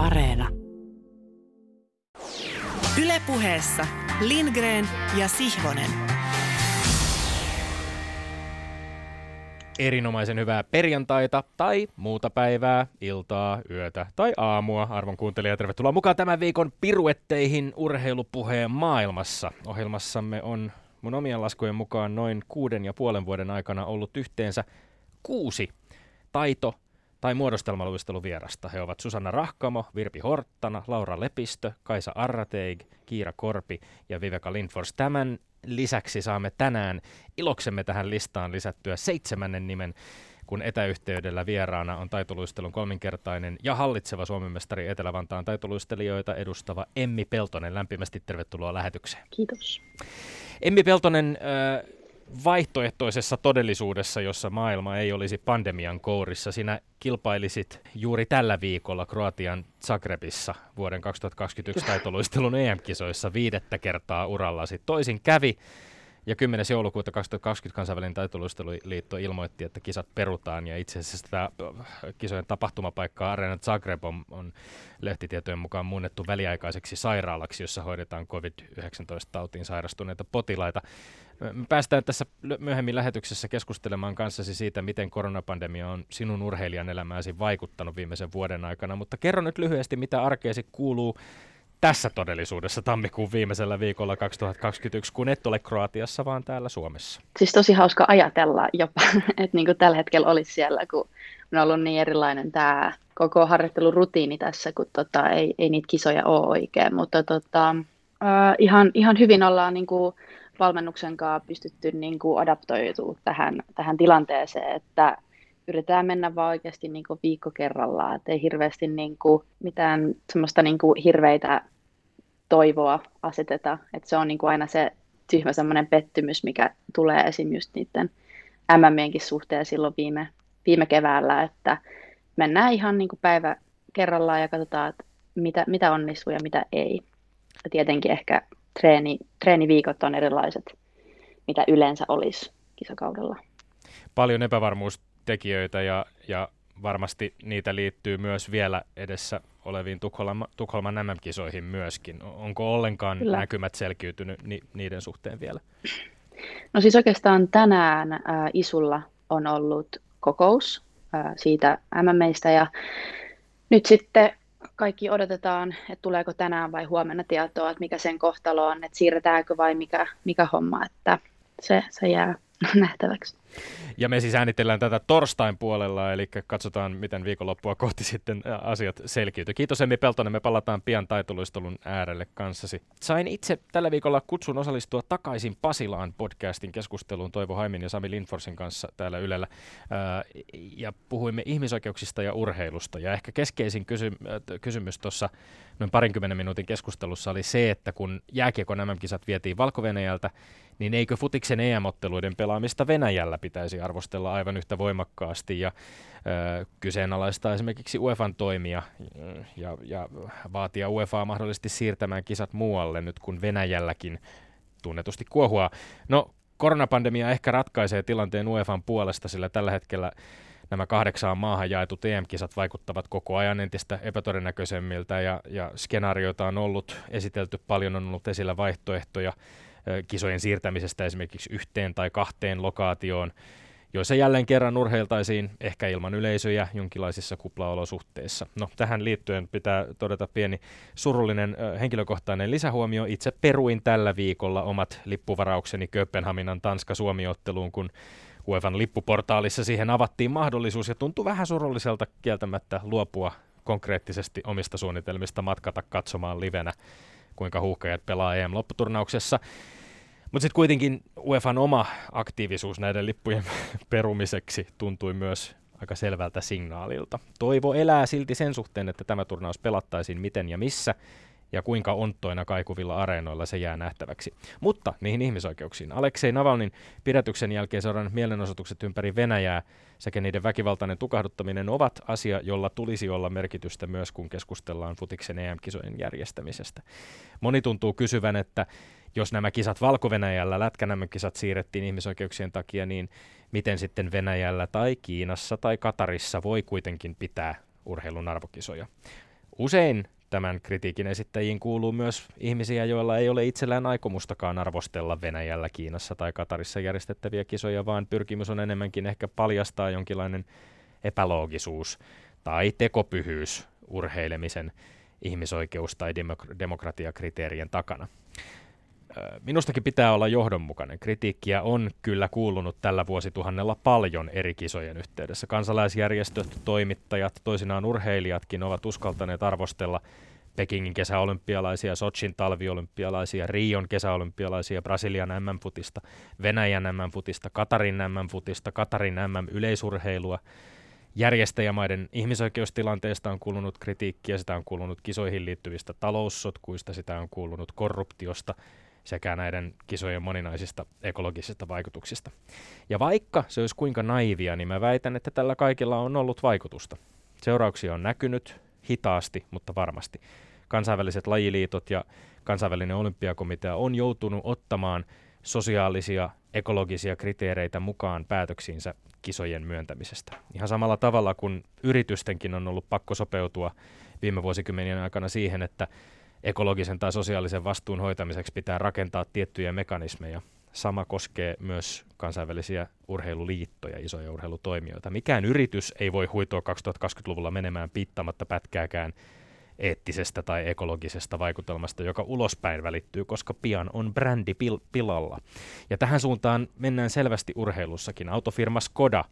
Areena. Ylepuheessa Lindgren ja Sihvonen. Erinomaisen hyvää perjantaita tai muuta päivää, iltaa, yötä tai aamua. Arvon kuuntelija, tervetuloa mukaan tämän viikon piruetteihin urheilupuheen maailmassa. Ohjelmassamme on mun omien laskujen mukaan noin kuuden ja puolen vuoden aikana ollut yhteensä kuusi taito- tai muodostelmaluisteluvierasta. He ovat Susanna Rahkamo, Virpi Horttana, Laura Lepistö, Kaisa Arrateig, Kiira Korpi ja Viveka Lindfors. Tämän lisäksi saamme tänään iloksemme tähän listaan lisättyä seitsemännen nimen, kun etäyhteydellä vieraana on taitoluistelun kolminkertainen ja hallitseva Suomen mestari Etelä-Vantaan taitoluistelijoita edustava Emmi Peltonen. Lämpimästi tervetuloa lähetykseen. Kiitos. Emmi Peltonen, äh, vaihtoehtoisessa todellisuudessa, jossa maailma ei olisi pandemian kourissa, sinä kilpailisit juuri tällä viikolla Kroatian Zagrebissa vuoden 2021 taitoluistelun EM-kisoissa viidettä kertaa urallasi. Toisin kävi ja 10. joulukuuta 2020 kansainvälinen taitoluisteluliitto ilmoitti, että kisat perutaan ja itse asiassa tämä kisojen tapahtumapaikka Arena Zagreb on, on lehtitietojen mukaan muunnettu väliaikaiseksi sairaalaksi, jossa hoidetaan COVID-19-tautiin sairastuneita potilaita. Me päästään tässä myöhemmin lähetyksessä keskustelemaan kanssasi siitä, miten koronapandemia on sinun urheilijan elämääsi vaikuttanut viimeisen vuoden aikana, mutta kerro nyt lyhyesti, mitä arkeesi kuuluu tässä todellisuudessa tammikuun viimeisellä viikolla 2021, kun et ole Kroatiassa, vaan täällä Suomessa? Siis tosi hauska ajatella jopa, että niin kuin tällä hetkellä olisi siellä, kun on ollut niin erilainen tämä koko harjoittelurutiini tässä, kun tota, ei, ei niitä kisoja ole oikein, mutta tota, äh, ihan, ihan hyvin ollaan niin kuin valmennuksen kanssa pystytty niin kuin adaptoitua tähän, tähän tilanteeseen, että yritetään mennä vaan oikeasti niin kuin viikko kerrallaan, että ei hirveästi niin kuin mitään semmoista niin kuin hirveitä toivoa aseteta, että se on niin kuin aina se tyhmä semmoinen pettymys, mikä tulee esim. just niiden MMienkin suhteen silloin viime, viime keväällä, että mennään ihan niin kuin päivä kerrallaan ja katsotaan, että mitä, mitä onnistuu ja mitä ei. Ja tietenkin ehkä treeni, treeniviikot on erilaiset, mitä yleensä olisi kisakaudella. Paljon epävarmuustekijöitä ja, ja varmasti niitä liittyy myös vielä edessä oleviin Tukholman, Tukholman MM-kisoihin myöskin. Onko ollenkaan Kyllä. näkymät selkiytynyt ni, niiden suhteen vielä? No siis oikeastaan tänään äh, Isulla on ollut kokous äh, siitä MMistä ja nyt sitten kaikki odotetaan, että tuleeko tänään vai huomenna tietoa, että mikä sen kohtalo on, että siirretäänkö vai mikä, mikä homma, että se, se jää nähtäväksi. Ja me siis äänitellään tätä torstain puolella, eli katsotaan, miten viikonloppua kohti sitten asiat selkiytyy. Kiitos Emmi Peltonen, me palataan pian taitoluistelun äärelle kanssasi. Sain itse tällä viikolla kutsun osallistua takaisin Pasilaan podcastin keskusteluun Toivo Haimin ja Sami Lindforsin kanssa täällä Ylellä. ja puhuimme ihmisoikeuksista ja urheilusta. Ja ehkä keskeisin kysy- kysymys tuossa noin parinkymmenen minuutin keskustelussa oli se, että kun jääkiekon nämä kisat vietiin valko niin eikö futiksen EM-otteluiden pelaamista Venäjällä pitäisi arvostella aivan yhtä voimakkaasti ja ö, kyseenalaistaa esimerkiksi UEFan toimia ja, ja vaatia UEFaa mahdollisesti siirtämään kisat muualle nyt kun Venäjälläkin tunnetusti kuohua. No koronapandemia ehkä ratkaisee tilanteen UEFan puolesta, sillä tällä hetkellä nämä kahdeksaan maahan jaetut EM-kisat vaikuttavat koko ajan entistä epätodennäköisemmiltä ja, ja skenaarioita on ollut esitelty paljon, on ollut esillä vaihtoehtoja kisojen siirtämisestä esimerkiksi yhteen tai kahteen lokaatioon, joissa jälleen kerran urheiltaisiin ehkä ilman yleisöjä jonkinlaisissa kuplaolosuhteissa. No, tähän liittyen pitää todeta pieni surullinen henkilökohtainen lisähuomio. Itse peruin tällä viikolla omat lippuvaraukseni Kööpenhaminan Tanska-Suomi-otteluun, kun UEFan lippuportaalissa siihen avattiin mahdollisuus ja tuntui vähän surulliselta kieltämättä luopua konkreettisesti omista suunnitelmista matkata katsomaan livenä, kuinka huuhkajat pelaa EM-lopputurnauksessa. Mutta sitten kuitenkin UEFan oma aktiivisuus näiden lippujen perumiseksi tuntui myös aika selvältä signaalilta. Toivo elää silti sen suhteen, että tämä turnaus pelattaisiin miten ja missä, ja kuinka onttoina kaikuvilla areenoilla se jää nähtäväksi. Mutta niihin ihmisoikeuksiin. Aleksei Navalnin pidätyksen jälkeen seurannut mielenosoitukset ympäri Venäjää sekä niiden väkivaltainen tukahduttaminen ovat asia, jolla tulisi olla merkitystä myös, kun keskustellaan futiksen EM-kisojen järjestämisestä. Moni tuntuu kysyvän, että jos nämä kisat Valko-Venäjällä, lätkänämökisat siirrettiin ihmisoikeuksien takia, niin miten sitten Venäjällä tai Kiinassa tai Katarissa voi kuitenkin pitää urheilun arvokisoja? Usein tämän kritiikin esittäjiin kuuluu myös ihmisiä, joilla ei ole itsellään aikomustakaan arvostella Venäjällä, Kiinassa tai Katarissa järjestettäviä kisoja, vaan pyrkimys on enemmänkin ehkä paljastaa jonkinlainen epäloogisuus tai tekopyhyys urheilemisen ihmisoikeus- tai demok- demokratiakriteerien takana. Minustakin pitää olla johdonmukainen. Kritiikkiä on kyllä kuulunut tällä vuosituhannella paljon eri kisojen yhteydessä. Kansalaisjärjestöt, toimittajat, toisinaan urheilijatkin ovat uskaltaneet arvostella Pekingin kesäolympialaisia, Sochin talviolympialaisia, Rion kesäolympialaisia, Brasilian MM-futista, Venäjän MM-futista, Katarin MM-futista, Katarin MM-yleisurheilua. Järjestäjämaiden ihmisoikeustilanteesta on kuulunut kritiikkiä, sitä on kuulunut kisoihin liittyvistä taloussotkuista, sitä on kuulunut korruptiosta – sekä näiden kisojen moninaisista ekologisista vaikutuksista. Ja vaikka se olisi kuinka naivia, niin mä väitän, että tällä kaikilla on ollut vaikutusta. Seurauksia on näkynyt hitaasti, mutta varmasti. Kansainväliset lajiliitot ja kansainvälinen olympiakomitea on joutunut ottamaan sosiaalisia, ekologisia kriteereitä mukaan päätöksiinsä kisojen myöntämisestä. Ihan samalla tavalla kuin yritystenkin on ollut pakko sopeutua viime vuosikymmenien aikana siihen, että ekologisen tai sosiaalisen vastuun hoitamiseksi pitää rakentaa tiettyjä mekanismeja. Sama koskee myös kansainvälisiä urheiluliittoja, isoja urheilutoimijoita. Mikään yritys ei voi huitoa 2020-luvulla menemään piittamatta pätkääkään eettisestä tai ekologisesta vaikutelmasta, joka ulospäin välittyy, koska pian on brändi pil- pilalla. Ja tähän suuntaan mennään selvästi urheilussakin. Autofirma Skoda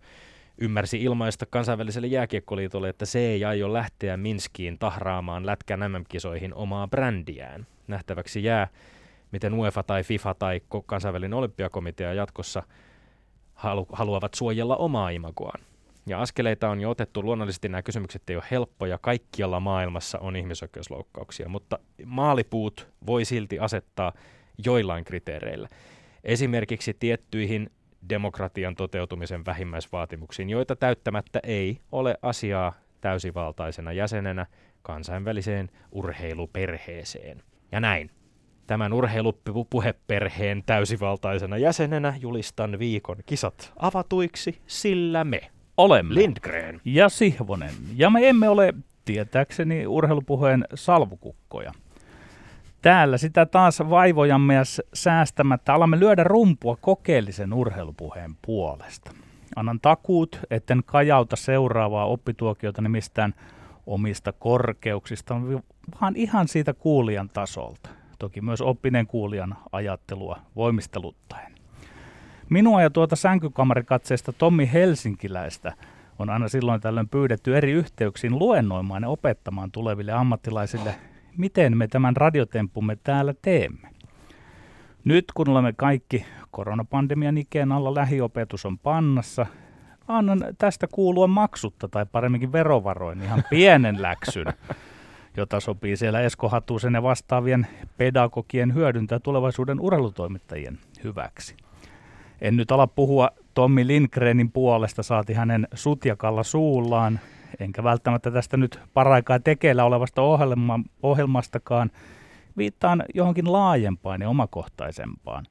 ymmärsi ilmaista kansainväliselle jääkiekkoliitolle, että se ei aio lähteä Minskiin tahraamaan lätkän MM-kisoihin omaa brändiään. Nähtäväksi jää, miten UEFA tai FIFA tai kansainvälinen olympiakomitea jatkossa halu- haluavat suojella omaa imagoaan. Ja askeleita on jo otettu. Luonnollisesti nämä kysymykset ei ole helppoja. Kaikkialla maailmassa on ihmisoikeusloukkauksia, mutta maalipuut voi silti asettaa joillain kriteereillä. Esimerkiksi tiettyihin demokratian toteutumisen vähimmäisvaatimuksiin, joita täyttämättä ei ole asiaa täysivaltaisena jäsenenä kansainväliseen urheiluperheeseen. Ja näin. Tämän urheilupuheperheen täysivaltaisena jäsenenä julistan viikon kisat avatuiksi, sillä me olemme Lindgren ja Sihvonen. Ja me emme ole tietääkseni urheilupuheen salvukukkoja. Täällä sitä taas vaivojamme ja säästämättä alamme lyödä rumpua kokeellisen urheilupuheen puolesta. Annan takuut, etten kajauta seuraavaa oppituokiota nimistään omista korkeuksista, vaan ihan siitä kuulijan tasolta. Toki myös oppineen kuulijan ajattelua voimisteluttaen. Minua ja tuota sänkykamarikatseesta Tommi Helsinkiläistä on aina silloin tällöin pyydetty eri yhteyksiin luennoimaan ja opettamaan tuleville ammattilaisille miten me tämän radiotemppumme täällä teemme. Nyt kun olemme kaikki koronapandemian ikeen alla, lähiopetus on pannassa, annan tästä kuulua maksutta tai paremminkin verovaroin ihan pienen läksyn, jota sopii siellä Esko Hatusen ja vastaavien pedagogien hyödyntää tulevaisuuden urheilutoimittajien hyväksi. En nyt ala puhua Tommi Lindgrenin puolesta, saati hänen sutjakalla suullaan, enkä välttämättä tästä nyt paraikaa tekeillä olevasta ohjelma, ohjelmastakaan, viittaan johonkin laajempaan ja omakohtaisempaan.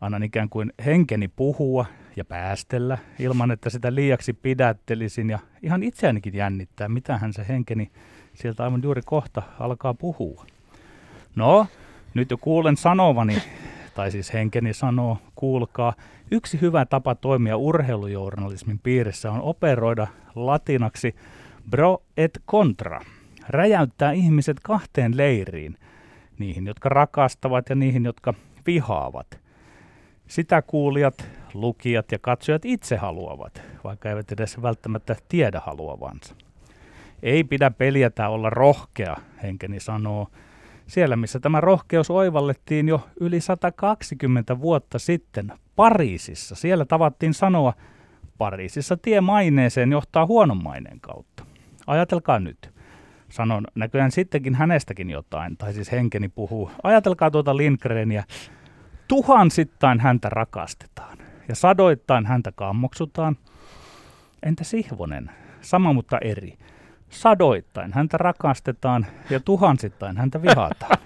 Annan ikään kuin henkeni puhua ja päästellä ilman, että sitä liiaksi pidättelisin ja ihan itseänikin jännittää, mitähän se henkeni sieltä aivan juuri kohta alkaa puhua. No, nyt jo kuulen sanovani, tai siis henkeni sanoo, kuulkaa, yksi hyvä tapa toimia urheilujournalismin piirissä on operoida latinaksi bro et contra. Räjäyttää ihmiset kahteen leiriin, niihin, jotka rakastavat ja niihin, jotka vihaavat. Sitä kuulijat, lukijat ja katsojat itse haluavat, vaikka eivät edes välttämättä tiedä haluavansa. Ei pidä peljätä olla rohkea, henkeni sanoo. Siellä, missä tämä rohkeus oivallettiin jo yli 120 vuotta sitten Pariisissa, siellä tavattiin sanoa, Pariisissa tie maineeseen johtaa huonon maineen kautta. Ajatelkaa nyt. Sanon näköjään sittenkin hänestäkin jotain, tai siis henkeni puhuu. Ajatelkaa tuota Lindgreniä. Tuhansittain häntä rakastetaan ja sadoittain häntä kammoksutaan. Entä Sihvonen? Sama mutta eri. Sadoittain häntä rakastetaan ja tuhansittain häntä vihataan.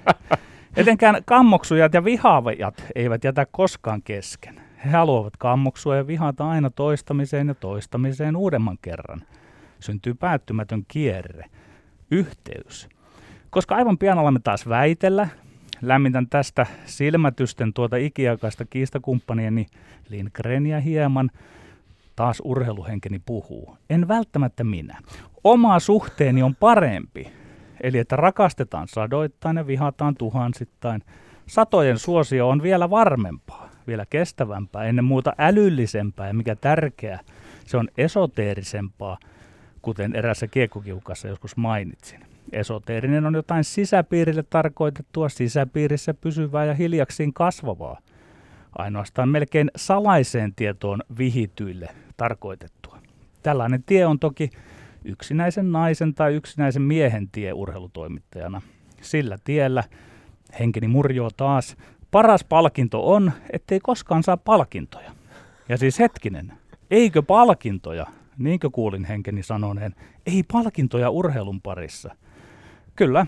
Etenkään kammoksujat ja vihaavajat eivät jätä koskaan kesken. He haluavat kammoksua ja vihata aina toistamiseen ja toistamiseen uudemman kerran. Syntyy päättymätön kierre, yhteys. Koska aivan pian alamme taas väitellä, lämmitän tästä silmätysten tuota ikiaikaista kiistakumppanieni Lindgrenia hieman, taas urheiluhenkeni puhuu. En välttämättä minä. Oma suhteeni on parempi. Eli että rakastetaan sadoittain ja vihataan tuhansittain. Satojen suosio on vielä varmempaa, vielä kestävämpää, ennen muuta älyllisempää ja mikä tärkeää, se on esoteerisempaa, kuten erässä kiekkokiukassa joskus mainitsin. Esoteerinen on jotain sisäpiirille tarkoitettua, sisäpiirissä pysyvää ja hiljaksiin kasvavaa. Ainoastaan melkein salaiseen tietoon vihityille tarkoitettua. Tällainen tie on toki yksinäisen naisen tai yksinäisen miehen tie urheilutoimittajana. Sillä tiellä henkeni murjoo taas. Paras palkinto on, ettei koskaan saa palkintoja. Ja siis hetkinen, eikö palkintoja, niinkö kuulin henkeni sanoneen, ei palkintoja urheilun parissa. Kyllä,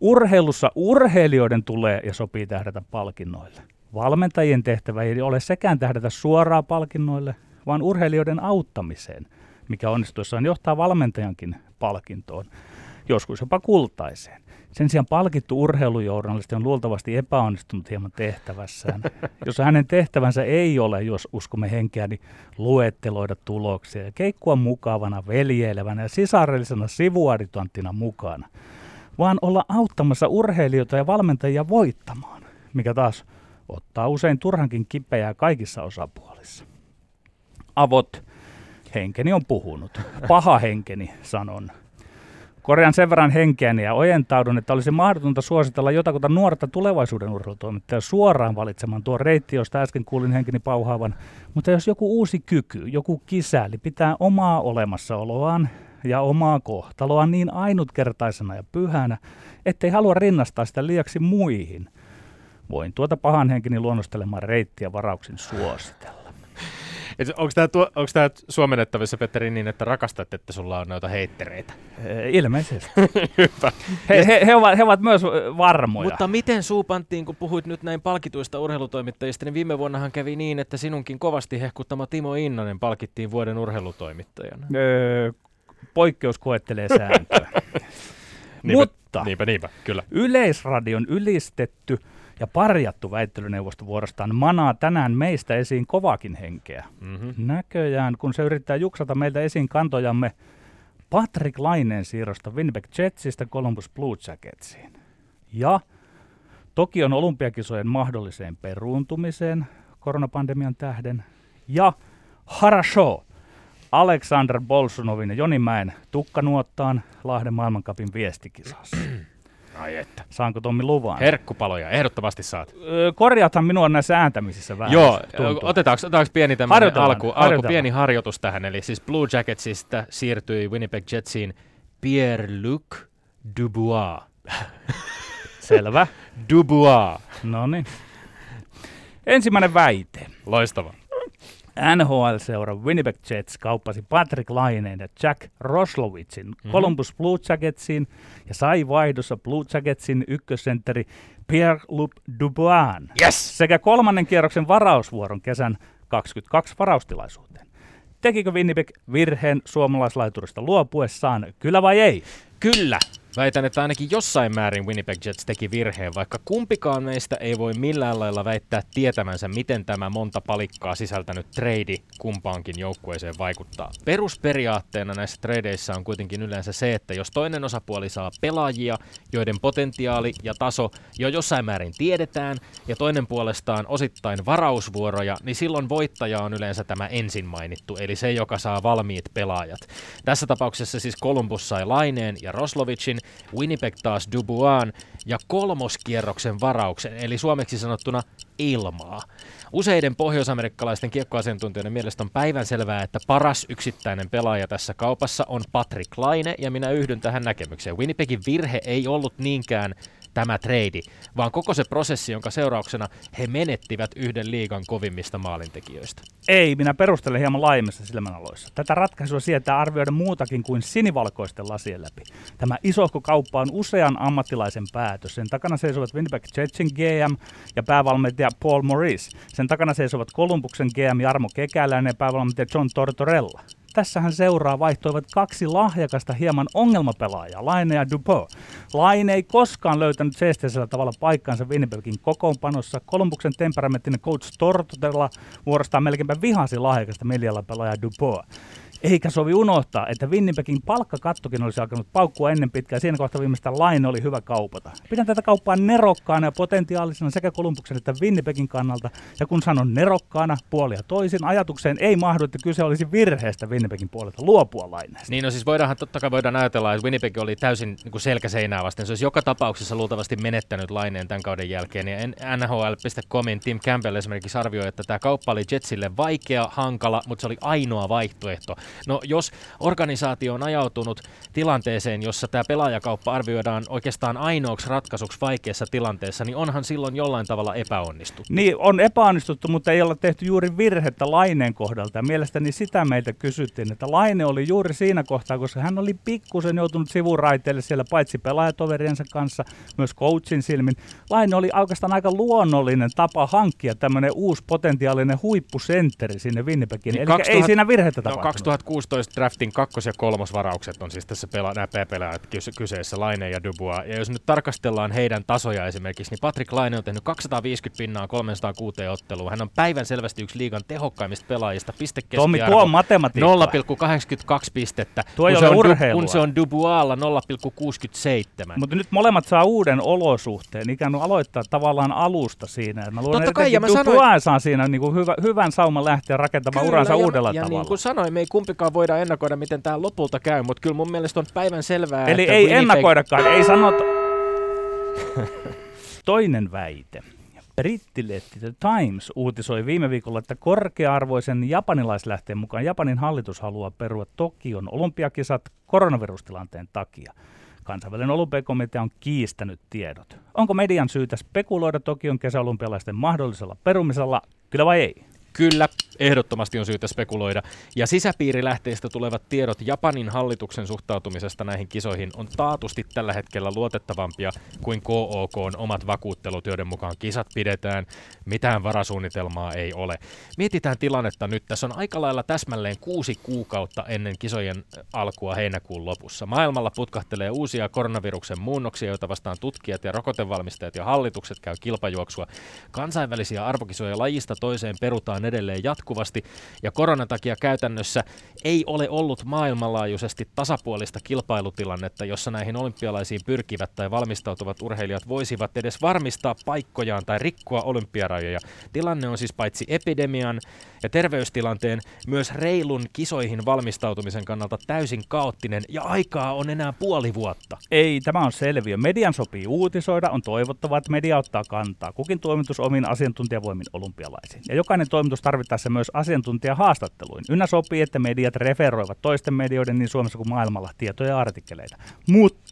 urheilussa urheilijoiden tulee ja sopii tähdätä palkinnoille. Valmentajien tehtävä ei ole sekään tähdätä suoraan palkinnoille, vaan urheilijoiden auttamiseen, mikä onnistuessaan johtaa valmentajankin palkintoon, joskus jopa kultaiseen. Sen sijaan palkittu urheilujournalisti on luultavasti epäonnistunut hieman tehtävässään. Jos hänen tehtävänsä ei ole, jos uskomme henkeä, niin luetteloida tuloksia ja keikkua mukavana, veljeilevänä ja sisarellisena sivuaditanttina mukana, vaan olla auttamassa urheilijoita ja valmentajia voittamaan, mikä taas ottaa usein turhankin kipeää kaikissa osapuolissa. Avot, henkeni on puhunut. Paha henkeni, sanon. Korjaan sen verran henkeäni ja ojentaudun, että olisi mahdotonta suositella jotakuta nuorta tulevaisuuden urheilutoimittajaa suoraan valitsemaan tuo reitti, josta äsken kuulin henkeni pauhaavan. Mutta jos joku uusi kyky, joku kisäli pitää omaa olemassaoloaan ja omaa kohtaloaan niin ainutkertaisena ja pyhänä, ettei halua rinnastaa sitä liiaksi muihin, voin tuota pahan henkeni luonnostelemaan reittiä varauksin suositella. Onko tämä, onko tämä suomennettavissa, Petteri, niin, että rakastat, että sulla on noita heittereitä? Ilmeisesti. Hyvä. He, he, he, ovat, he ovat myös varmoja. Mutta miten suupanttiin, kun puhuit nyt näin palkituista urheilutoimittajista, niin viime vuonnahan kävi niin, että sinunkin kovasti hehkuttama Timo Innanen palkittiin vuoden urheilutoimittajana. Öö, poikkeus koettelee sääntöä. niinpä, Mutta niinpä, niinpä, kyllä. Yleisradion ylistetty – ja parjattu väittelyneuvosto vuorostaan manaa tänään meistä esiin kovakin henkeä. Mm-hmm. Näköjään, kun se yrittää juksata meiltä esiin kantojamme Patrick Laineen siirrosta Winnipeg Jetsistä Columbus Blue Jacketsiin. Ja Tokion olympiakisojen mahdolliseen peruuntumiseen koronapandemian tähden. Ja Harasho, Alexander Bolsunovin ja Joni Mäen tukkanuottaan Lahden maailmankapin viestikisassa. Ai että. Saanko Tommi luvan? Herkkupaloja, ehdottomasti saat. Korjaathan minua näissä ääntämisissä vähän. Joo, otetaanko, otetaanko pieni tämmöinen alku, alku, pieni harjoitus tähän. Eli siis Blue Jacketsista siirtyi Winnipeg Jetsiin Pierre-Luc Dubois. Selvä. Dubois. No niin. Ensimmäinen väite. Loistava. NHL-seura Winnipeg Jets kauppasi Patrick Laineen ja Jack Roslovicin mm-hmm. Columbus Blue Jacketsiin ja sai vaihdossa Blue Jacketsin ykkössentteri Pierre-Luc Dubois yes! sekä kolmannen kierroksen varausvuoron kesän 22 varaustilaisuuteen. Tekikö Winnipeg virheen suomalaislaiturista luopuessaan, kyllä vai ei? Kyllä. Väitän, että ainakin jossain määrin Winnipeg Jets teki virheen, vaikka kumpikaan meistä ei voi millään lailla väittää tietämänsä, miten tämä monta palikkaa sisältänyt trade kumpaankin joukkueeseen vaikuttaa. Perusperiaatteena näissä tradeissa on kuitenkin yleensä se, että jos toinen osapuoli saa pelaajia, joiden potentiaali ja taso jo jossain määrin tiedetään, ja toinen puolestaan osittain varausvuoroja, niin silloin voittaja on yleensä tämä ensin mainittu, eli se, joka saa valmiit pelaajat. Tässä tapauksessa siis Columbus sai Laineen ja Roslovicin, Winnipeg taas Dubuan ja kolmoskierroksen varauksen, eli suomeksi sanottuna ilmaa. Useiden pohjoisamerikkalaisten kiekkoasiantuntijoiden mielestä on päivän selvää, että paras yksittäinen pelaaja tässä kaupassa on Patrick Laine, ja minä yhdyn tähän näkemykseen. Winnipegin virhe ei ollut niinkään tämä trade, vaan koko se prosessi, jonka seurauksena he menettivät yhden liigan kovimmista maalintekijöistä. Ei, minä perustelen hieman laajemmissa silmänaloissa. Tätä ratkaisua sietää arvioida muutakin kuin sinivalkoisten lasien läpi. Tämä isohko kauppa on usean ammattilaisen päätös. Sen takana seisovat Winnipeg Jetsin GM ja päävalmentaja Paul Maurice. Sen takana seisovat Kolumbuksen GM Jarmo Kekäläinen ja päävalmentaja John Tortorella. Tässähän seuraa vaihtoivat kaksi lahjakasta hieman ongelmapelaajaa, Laine ja Dupont. Laine ei koskaan löytänyt seesteisellä tavalla paikkaansa Winnipegin kokoonpanossa. Kolumbuksen temperamenttinen coach Tortotella vuorostaan melkeinpä vihasi lahjakasta pelaajaa Dupont. Eikä sovi unohtaa, että Winnipegin palkkakattokin olisi alkanut paukkua ennen pitkään. Siinä kohtaa viimeistä lain oli hyvä kaupata. Pidän tätä kauppaa nerokkaana ja potentiaalisena sekä Kolumbuksen että Winnipegin kannalta. Ja kun sanon nerokkaana puolia toisin, ajatukseen ei mahdu, että kyse olisi virheestä Winnipegin puolelta luopua laineesta. Niin no siis voidaanhan totta kai voidaan ajatella, että Winnipeg oli täysin niin kuin selkäseinää vasten. Se olisi joka tapauksessa luultavasti menettänyt laineen tämän kauden jälkeen. Ja NHL.comin Tim Campbell esimerkiksi arvioi, että tämä kauppa oli Jetsille vaikea, hankala, mutta se oli ainoa vaihtoehto. No jos organisaatio on ajautunut tilanteeseen, jossa tämä pelaajakauppa arvioidaan oikeastaan ainoaksi ratkaisuksi vaikeassa tilanteessa, niin onhan silloin jollain tavalla epäonnistuttu. Niin, on epäonnistuttu, mutta ei olla tehty juuri virhettä Laineen kohdalta. Mielestäni sitä meiltä kysyttiin, että Laine oli juuri siinä kohtaa, koska hän oli pikkusen joutunut sivuraiteille siellä paitsi pelaajatoveriensa kanssa, myös coachin silmin. Laine oli oikeastaan aika luonnollinen tapa hankkia tämmöinen uusi potentiaalinen huippusentteri sinne Winnipegiin. Niin Eli 2000, ei siinä virhettä no, tapahtunut. 2016 draftin kakkos- ja kolmosvaraukset on siis tässä pela- nämä pelaajat kyseessä, Laine ja Dubois. Ja jos nyt tarkastellaan heidän tasoja esimerkiksi, niin Patrick Laine on tehnyt 250 pinnaa 306 ottelua. Hän on päivän selvästi yksi liigan tehokkaimmista pelaajista. Pistekeskiarvo Tommi, tuo on 0,82 pistettä. Tuo kun, se on du- kun se on Duboislla 0,67. Mutta nyt molemmat saa uuden olosuhteen, ikään kuin aloittaa tavallaan alusta siinä. Mä luulen, Totta kai, ja mä sanoin... saa siinä niin kuin hyvä, hyvän sauman lähteä rakentamaan Kyllä, uransa ja, uudella ja tavalla. niin kuin sanoin, me ei kumpikaan voida ennakoida, miten tämä lopulta käy, mutta kyllä mun mielestä on päivän selvää, Eli että ei Winnipeg... ennakoidakaan, ei sanota. Toinen väite. Brittiletti The Times uutisoi viime viikolla, että korkea-arvoisen japanilaislähteen mukaan Japanin hallitus haluaa perua Tokion olympiakisat koronavirustilanteen takia. Kansainvälinen olympiakomitea on kiistänyt tiedot. Onko median syytä spekuloida Tokion kesäolympialaisten mahdollisella perumisella, kyllä vai ei? Kyllä, ehdottomasti on syytä spekuloida. Ja sisäpiirilähteistä tulevat tiedot Japanin hallituksen suhtautumisesta näihin kisoihin on taatusti tällä hetkellä luotettavampia kuin KOK on omat vakuuttelut, joiden mukaan kisat pidetään. Mitään varasuunnitelmaa ei ole. Mietitään tilannetta nyt. Tässä on aika lailla täsmälleen kuusi kuukautta ennen kisojen alkua heinäkuun lopussa. Maailmalla putkahtelee uusia koronaviruksen muunnoksia, joita vastaan tutkijat ja rokotevalmistajat ja hallitukset käy kilpajuoksua. Kansainvälisiä arvokisoja lajista toiseen perutaan edelleen jatkuvasti, ja koronan takia käytännössä ei ole ollut maailmanlaajuisesti tasapuolista kilpailutilannetta, jossa näihin olympialaisiin pyrkivät tai valmistautuvat urheilijat voisivat edes varmistaa paikkojaan tai rikkoa olympiarajoja. Tilanne on siis paitsi epidemian ja terveystilanteen, myös reilun kisoihin valmistautumisen kannalta täysin kaoottinen, ja aikaa on enää puoli vuotta. Ei, tämä on selviö. Median sopii uutisoida, on toivottavaa, että media ottaa kantaa. Kukin toimitus omin asiantuntijavoimin olympialaisiin. Ja jokainen toimitus tarvittaessa myös asiantuntijahaastatteluin. Ynnä sopii, että mediat referoivat toisten medioiden niin Suomessa kuin maailmalla tietoja ja artikkeleita. Mutta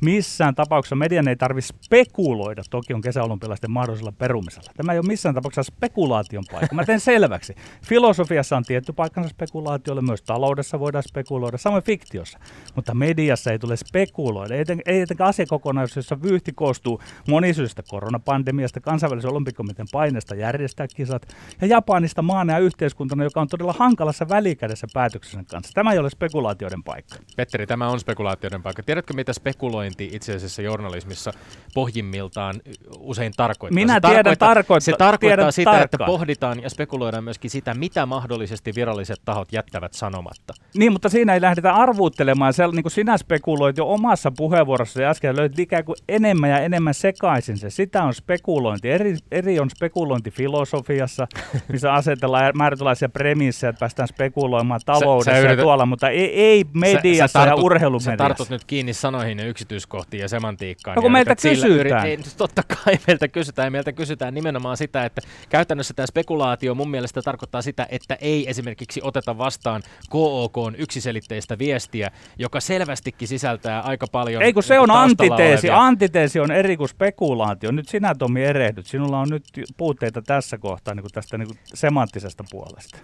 missään tapauksessa median ei tarvitse spekuloida Tokion kesäolympialaisten mahdollisella perumisella. Tämä ei ole missään tapauksessa spekulaation paikka. Mä teen selväksi. Filosofiassa on tietty paikkansa spekulaatiolle, myös taloudessa voidaan spekuloida, samoin fiktiossa. Mutta mediassa ei tule spekuloida. Ei, etenkään asiakokonaisuus, jossa vyyhti koostuu monisyystä koronapandemiasta, kansainvälisen olympikomitean paineesta järjestää kisat ja Japanista maana ja yhteiskuntana, joka on todella hankalassa välikädessä päätöksen kanssa. Tämä ei ole spekulaatioiden paikka. Petteri, tämä on spekulaatioiden paikka. Tiedätkö, mitä spekulointi itse asiassa journalismissa pohjimmiltaan usein tarkoittaa? Minä se tiedän tarkoittaa. Se tarkoittaa tiedän sitä, tarkkaan. että pohditaan ja spekuloidaan myöskin sitä, mitä mahdollisesti viralliset tahot jättävät sanomatta. Niin, mutta siinä ei lähdetä arvuuttelemaan. Se, niin kuin sinä spekuloit jo omassa puheenvuorossa ja äsken löyt ikään kuin enemmän ja enemmän sekaisin se. Sitä on spekulointi. Eri, eri on spekulointi filosofiassa, missä asetellaan määrätynlaisia premissejä, että päästään spekuloimaan taloudessa sä yrität, ja tuolla, mutta ei, ei mediassa sä, sä tartut, ja urheilumediassa. Sä tartut nyt kiinni sanoihin ja yksityiskohtiin ja semantiikkaan. No kun ja meiltä kysytään. kysytään. Yrit, ei, totta kai meiltä kysytään ja meiltä kysytään nimenomaan sitä, että käytännössä tämä spekulaatio mun mielestä tarkoittaa sitä, että ei esimerkiksi oteta vastaan KOK yksiselitteistä viestiä, joka selvästikin sisältää aika paljon Ei kun se on taustalla antiteesi. olevia- Antiteesi on eri kuin spekulaatio. Nyt sinä Tomi erehdyt. Sinulla on nyt puutteita tässä kohtaa niin kuin tästä niin kuin semanttisesta puolesta.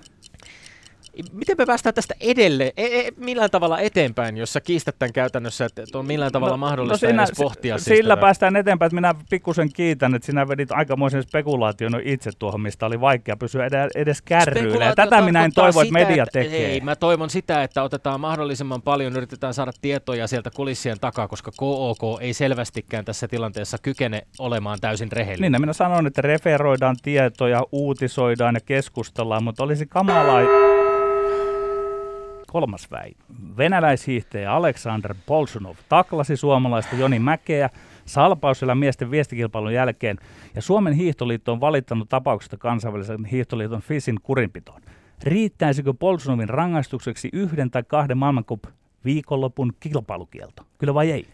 Miten me päästään tästä edelle, e, e, millään tavalla eteenpäin, jos sä kiistät tämän käytännössä, että on millään tavalla no, mahdollista no siinä, edes pohtia? S- sillä tätä. päästään eteenpäin, että minä pikkusen kiitän, että sinä vedit aikamoisen spekulaation itse tuohon, mistä oli vaikea pysyä edes kärryillä. Ja tätä minä en toivo, että media tekee. Ei, mä toivon sitä, että otetaan mahdollisimman paljon, yritetään saada tietoja sieltä kulissien takaa, koska KOK ei selvästikään tässä tilanteessa kykene olemaan täysin rehellinen. Niin, minä sanon, että referoidaan tietoja, uutisoidaan ja keskustellaan, mutta olisi kamalaa kolmas väi. Venäläishiihtäjä Aleksander Bolsunov taklasi suomalaista Joni Mäkeä salpausella miesten viestikilpailun jälkeen, ja Suomen hiihtoliitto on valittanut tapauksesta kansainvälisen hiihtoliiton FISin kurinpitoon. Riittäisikö Bolsunovin rangaistukseksi yhden tai kahden maailmankup viikonlopun kilpailukielto? Kyllä vai ei?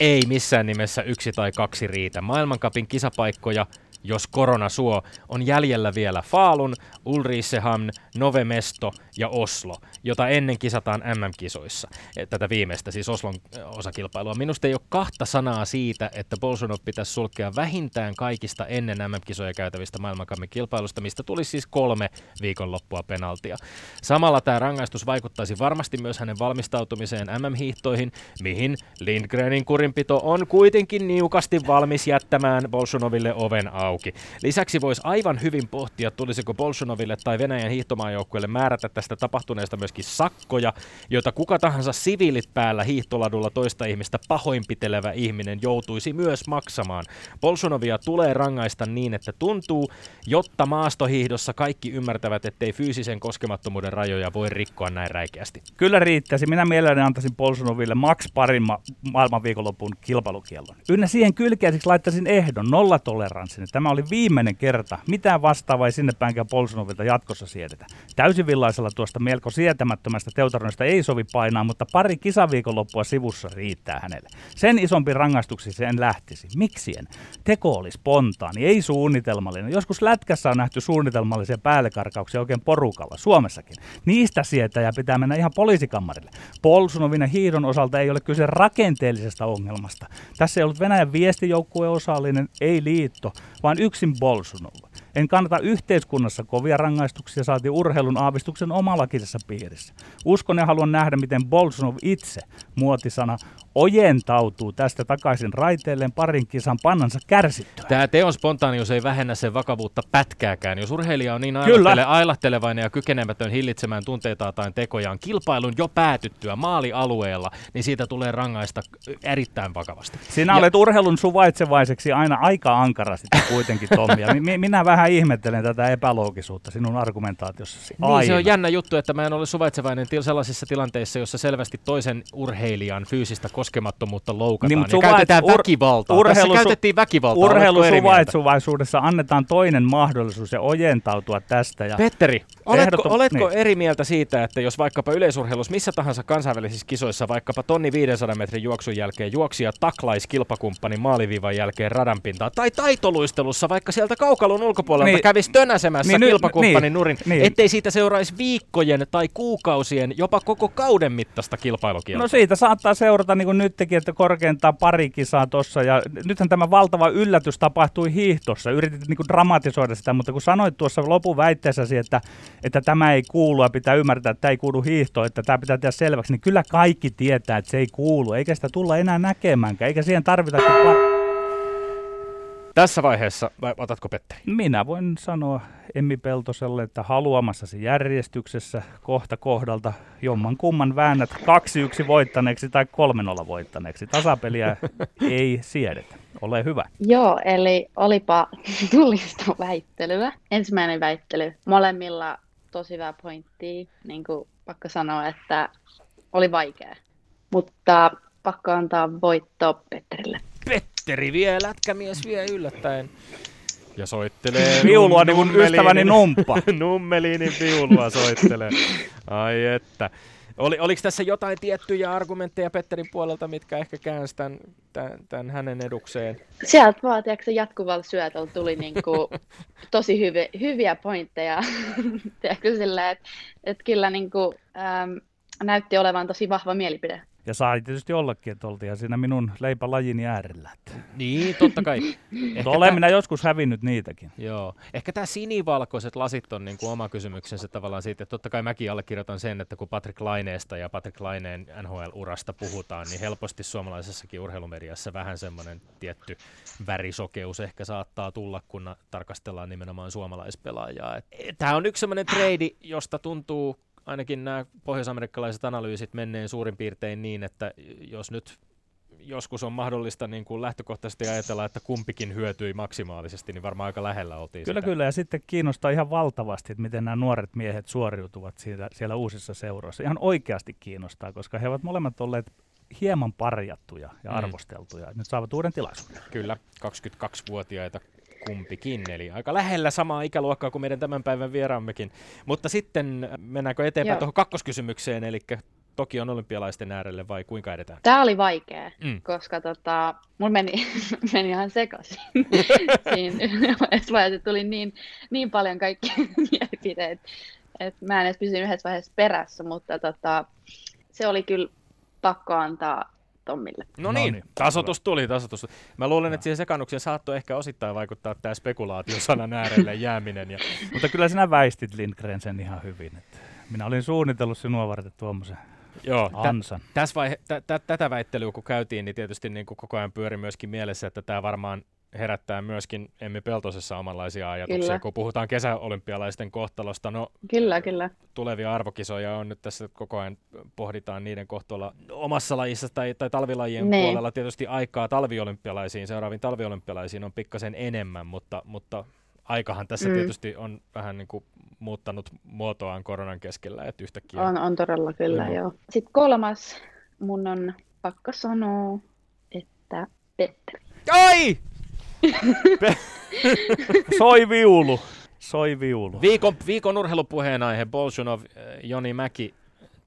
Ei missään nimessä yksi tai kaksi riitä. Maailmankapin kisapaikkoja jos korona suo, on jäljellä vielä Faalun, Ulricehamn, Nove Mesto ja Oslo, jota ennen kisataan MM-kisoissa. Tätä viimeistä, siis Oslon osakilpailua. Minusta ei ole kahta sanaa siitä, että Bolsonov pitäisi sulkea vähintään kaikista ennen MM-kisoja käytävistä maailmankammin kilpailusta, mistä tuli siis kolme viikonloppua penaltia. Samalla tämä rangaistus vaikuttaisi varmasti myös hänen valmistautumiseen MM-hiihtoihin, mihin Lindgrenin kurinpito on kuitenkin niukasti valmis jättämään Bolsonoville oven auki. Lisäksi voisi aivan hyvin pohtia, tulisiko Bolsonoville tai Venäjän hiihtomaajoukkueelle määrätä tästä tapahtuneesta myöskin sakkoja, joita kuka tahansa siviilit päällä hiihtoladulla toista ihmistä pahoinpitelevä ihminen joutuisi myös maksamaan. Bolsonovia tulee rangaista niin, että tuntuu, jotta maastohiihdossa kaikki ymmärtävät, ettei fyysisen koskemattomuuden rajoja voi rikkoa näin räikeästi. Kyllä riittäisi. Minä mielelläni antaisin Bolsonoville maks parin ma- maailman viikonlopun kilpailukiellon. Ynnä siihen kylkeäiseksi laittaisin ehdon, nollatoleranssin. Tämä oli viimeinen kerta. Mitään vastaavaa ei sinne päinkään Bolsonovilta jatkossa siedetä. Täysivillaisella tuosta melko sietämättömästä teutarinoista ei sovi painaa, mutta pari kisaviikonloppua sivussa riittää hänelle. Sen isompi rangaistuksi sen lähtisi. Miksi en? Teko oli spontaani, ei suunnitelmallinen. Joskus lätkässä on nähty suunnitelmallisia päällekarkauksia oikein porukalla, Suomessakin. Niistä ja pitää mennä ihan poliisikammarille. Polsunovin ja hiidon osalta ei ole kyse rakenteellisesta ongelmasta. Tässä ei ollut Venäjän viestijoukkueen osallinen, ei liitto, vaan yksin Bolsunov. En kannata yhteiskunnassa kovia rangaistuksia, saati urheilun aavistuksen omalakisessa piirissä. Uskon ja haluan nähdä, miten Bolsonov itse, muotisana, ojentautuu tästä takaisin raiteilleen parin kisan pannansa kärsittyä. Tämä teon spontaanius ei vähennä sen vakavuutta pätkääkään. Jos urheilija on niin ailahtele, ailahtelevainen ja kykenemätön hillitsemään tunteitaan tai tekojaan kilpailun jo päätyttyä maalialueella, niin siitä tulee rangaista erittäin vakavasti. Sinä ja... olet urheilun suvaitsevaiseksi aina aika ankarasti kuitenkin, Tommi. Minä vähän ihmettelen tätä epäloogisuutta sinun argumentaatiossasi. Niin, se on jännä juttu, että mä en ole suvaitsevainen sellaisissa tilanteissa, jossa selvästi toisen urheilijan fyysistä koskemattomuutta loukataan niin, ja käytetään ur- väkivaltaa. Urheilu, Tässä käytettiin väkivaltaa. Urheilusuvaitsuvaisuudessa annetaan toinen mahdollisuus ja ojentautua tästä. Ja Petteri, oletko, oletko niin. eri mieltä siitä, että jos vaikkapa yleisurheilussa missä tahansa kansainvälisissä kisoissa vaikkapa tonni 500 metrin juoksun jälkeen juoksija taklaisi kilpakumppanin maaliviivan jälkeen radanpintaa tai taitoluistelussa vaikka sieltä kaukalon ulkopuolelta niin, kävisi tönäsemässä niin, kilpakumppanin niin, nurin, niin. ettei siitä seuraisi viikkojen tai kuukausien, jopa koko kauden mittaista kilpailukieltoa? No siitä saattaa seurata niin kuin nytkin, että korkeintaan pari kisaa tuossa. Ja nythän tämä valtava yllätys tapahtui hiihtossa. Yritit niin kuin dramatisoida sitä, mutta kun sanoit tuossa lopuväitteessäsi, että, että tämä ei kuulu ja pitää ymmärtää, että tämä ei kuulu hiihtoon, että tämä pitää tehdä selväksi, niin kyllä kaikki tietää, että se ei kuulu. Eikä sitä tulla enää näkemäänkään, eikä siihen tarvita kuin tässä vaiheessa, vai otatko Petteri? Minä voin sanoa Emmi Peltoselle, että haluamassasi järjestyksessä kohta kohdalta jomman kumman väännät 2-1 voittaneeksi tai 3-0 voittaneeksi. Tasapeliä ei siedetä. Ole hyvä. Joo, eli olipa tullista väittelyä. Ensimmäinen väittely. Molemmilla tosi hyvä pointti. Niin kuin pakko sanoa, että oli vaikea. Mutta pakko antaa voitto Petterille. Petteri vie, lätkämies vie yllättäen. Ja soittelee Viulua niin kuin ystäväni Numppa. Nummeliinin viulua soittelee. Ai että. Oli, oliko tässä jotain tiettyjä argumentteja Petterin puolelta, mitkä ehkä käänsi tämän, tämän, tämän hänen edukseen? Sieltä vaan, tiedätkö, jatkuvalla syötöllä tuli niinku tosi hyvi, hyviä pointteja. tiedätkö, sillä, että et kyllä niinku, äm, näytti olevan tosi vahva mielipide. Ja sai tietysti ollakin, että oltiin siinä minun leipälajini äärellä. Niin, totta kai. Ehkä olen minä joskus hävinnyt niitäkin. Joo. Ehkä tämä sinivalkoiset lasit on niin kuin oma kysymyksensä tavallaan siitä, että totta kai mäkin allekirjoitan sen, että kun Patrick Laineesta ja Patrick Laineen NHL-urasta puhutaan, niin helposti suomalaisessakin urheilumediassa vähän semmoinen tietty värisokeus ehkä saattaa tulla, kun tarkastellaan nimenomaan suomalaispelaajaa. Tämä on yksi semmoinen trade, josta tuntuu ainakin nämä pohjoisamerikkalaiset analyysit menneen suurin piirtein niin, että jos nyt joskus on mahdollista niin kuin lähtökohtaisesti ajatella, että kumpikin hyötyi maksimaalisesti, niin varmaan aika lähellä oltiin Kyllä, sitä. kyllä. Ja sitten kiinnostaa ihan valtavasti, että miten nämä nuoret miehet suoriutuvat siellä, siellä uusissa seuroissa. Ihan oikeasti kiinnostaa, koska he ovat molemmat olleet hieman parjattuja ja mm. arvosteltuja. Nyt saavat uuden tilaisuuden. Kyllä, 22-vuotiaita kumpikin, eli aika lähellä samaa ikäluokkaa kuin meidän tämän päivän vieraammekin. Mutta sitten mennäänkö eteenpäin tuohon kakkoskysymykseen, eli Tokion olympialaisten äärelle vai kuinka edetään? Tämä oli vaikea, mm. koska tota, mun meni, meni ihan sekaisin. Siinä vaiheessa tuli niin, niin paljon kaikki mielipiteet, että mä en edes pysynyt yhdessä vaiheessa perässä, mutta tota, se oli kyllä pakko antaa Tommille. No niin, tasotus tuli, tasotus. Mä luulen, että siihen sekannukseen saattoi ehkä osittain vaikuttaa tämä spekulaatiosanan äärelle jääminen. Ja... Mutta kyllä sinä väistit Lindgren sen ihan hyvin. Että minä olin suunnitellut sinua varten tuommoisen Joo, ansan. Tä, tässä vaihe, tä, tä, tätä väittelyä kun käytiin, niin tietysti niin kuin koko ajan pyöri myöskin mielessä, että tämä varmaan herättää myöskin Emmi Peltosessa omanlaisia ajatuksia, kyllä. kun puhutaan kesäolympialaisten kohtalosta. No, kyllä, kyllä. Tulevia arvokisoja on nyt tässä koko ajan, pohditaan niiden kohtalolla omassa lajissa tai, tai talvilajien niin. puolella. Tietysti aikaa talviolympialaisiin, seuraaviin talviolympialaisiin on pikkasen enemmän, mutta, mutta aikahan tässä mm. tietysti on vähän niin kuin muuttanut muotoaan koronan keskellä, että yhtäkkiä... On, on todella kyllä, joo. Sitten kolmas, mun on pakko sanoa, että Petteri. Ai! Soi viulu. Soi viulu. Viikon, viikon urheilupuheen aihe, Bolshunov, äh, Joni Mäki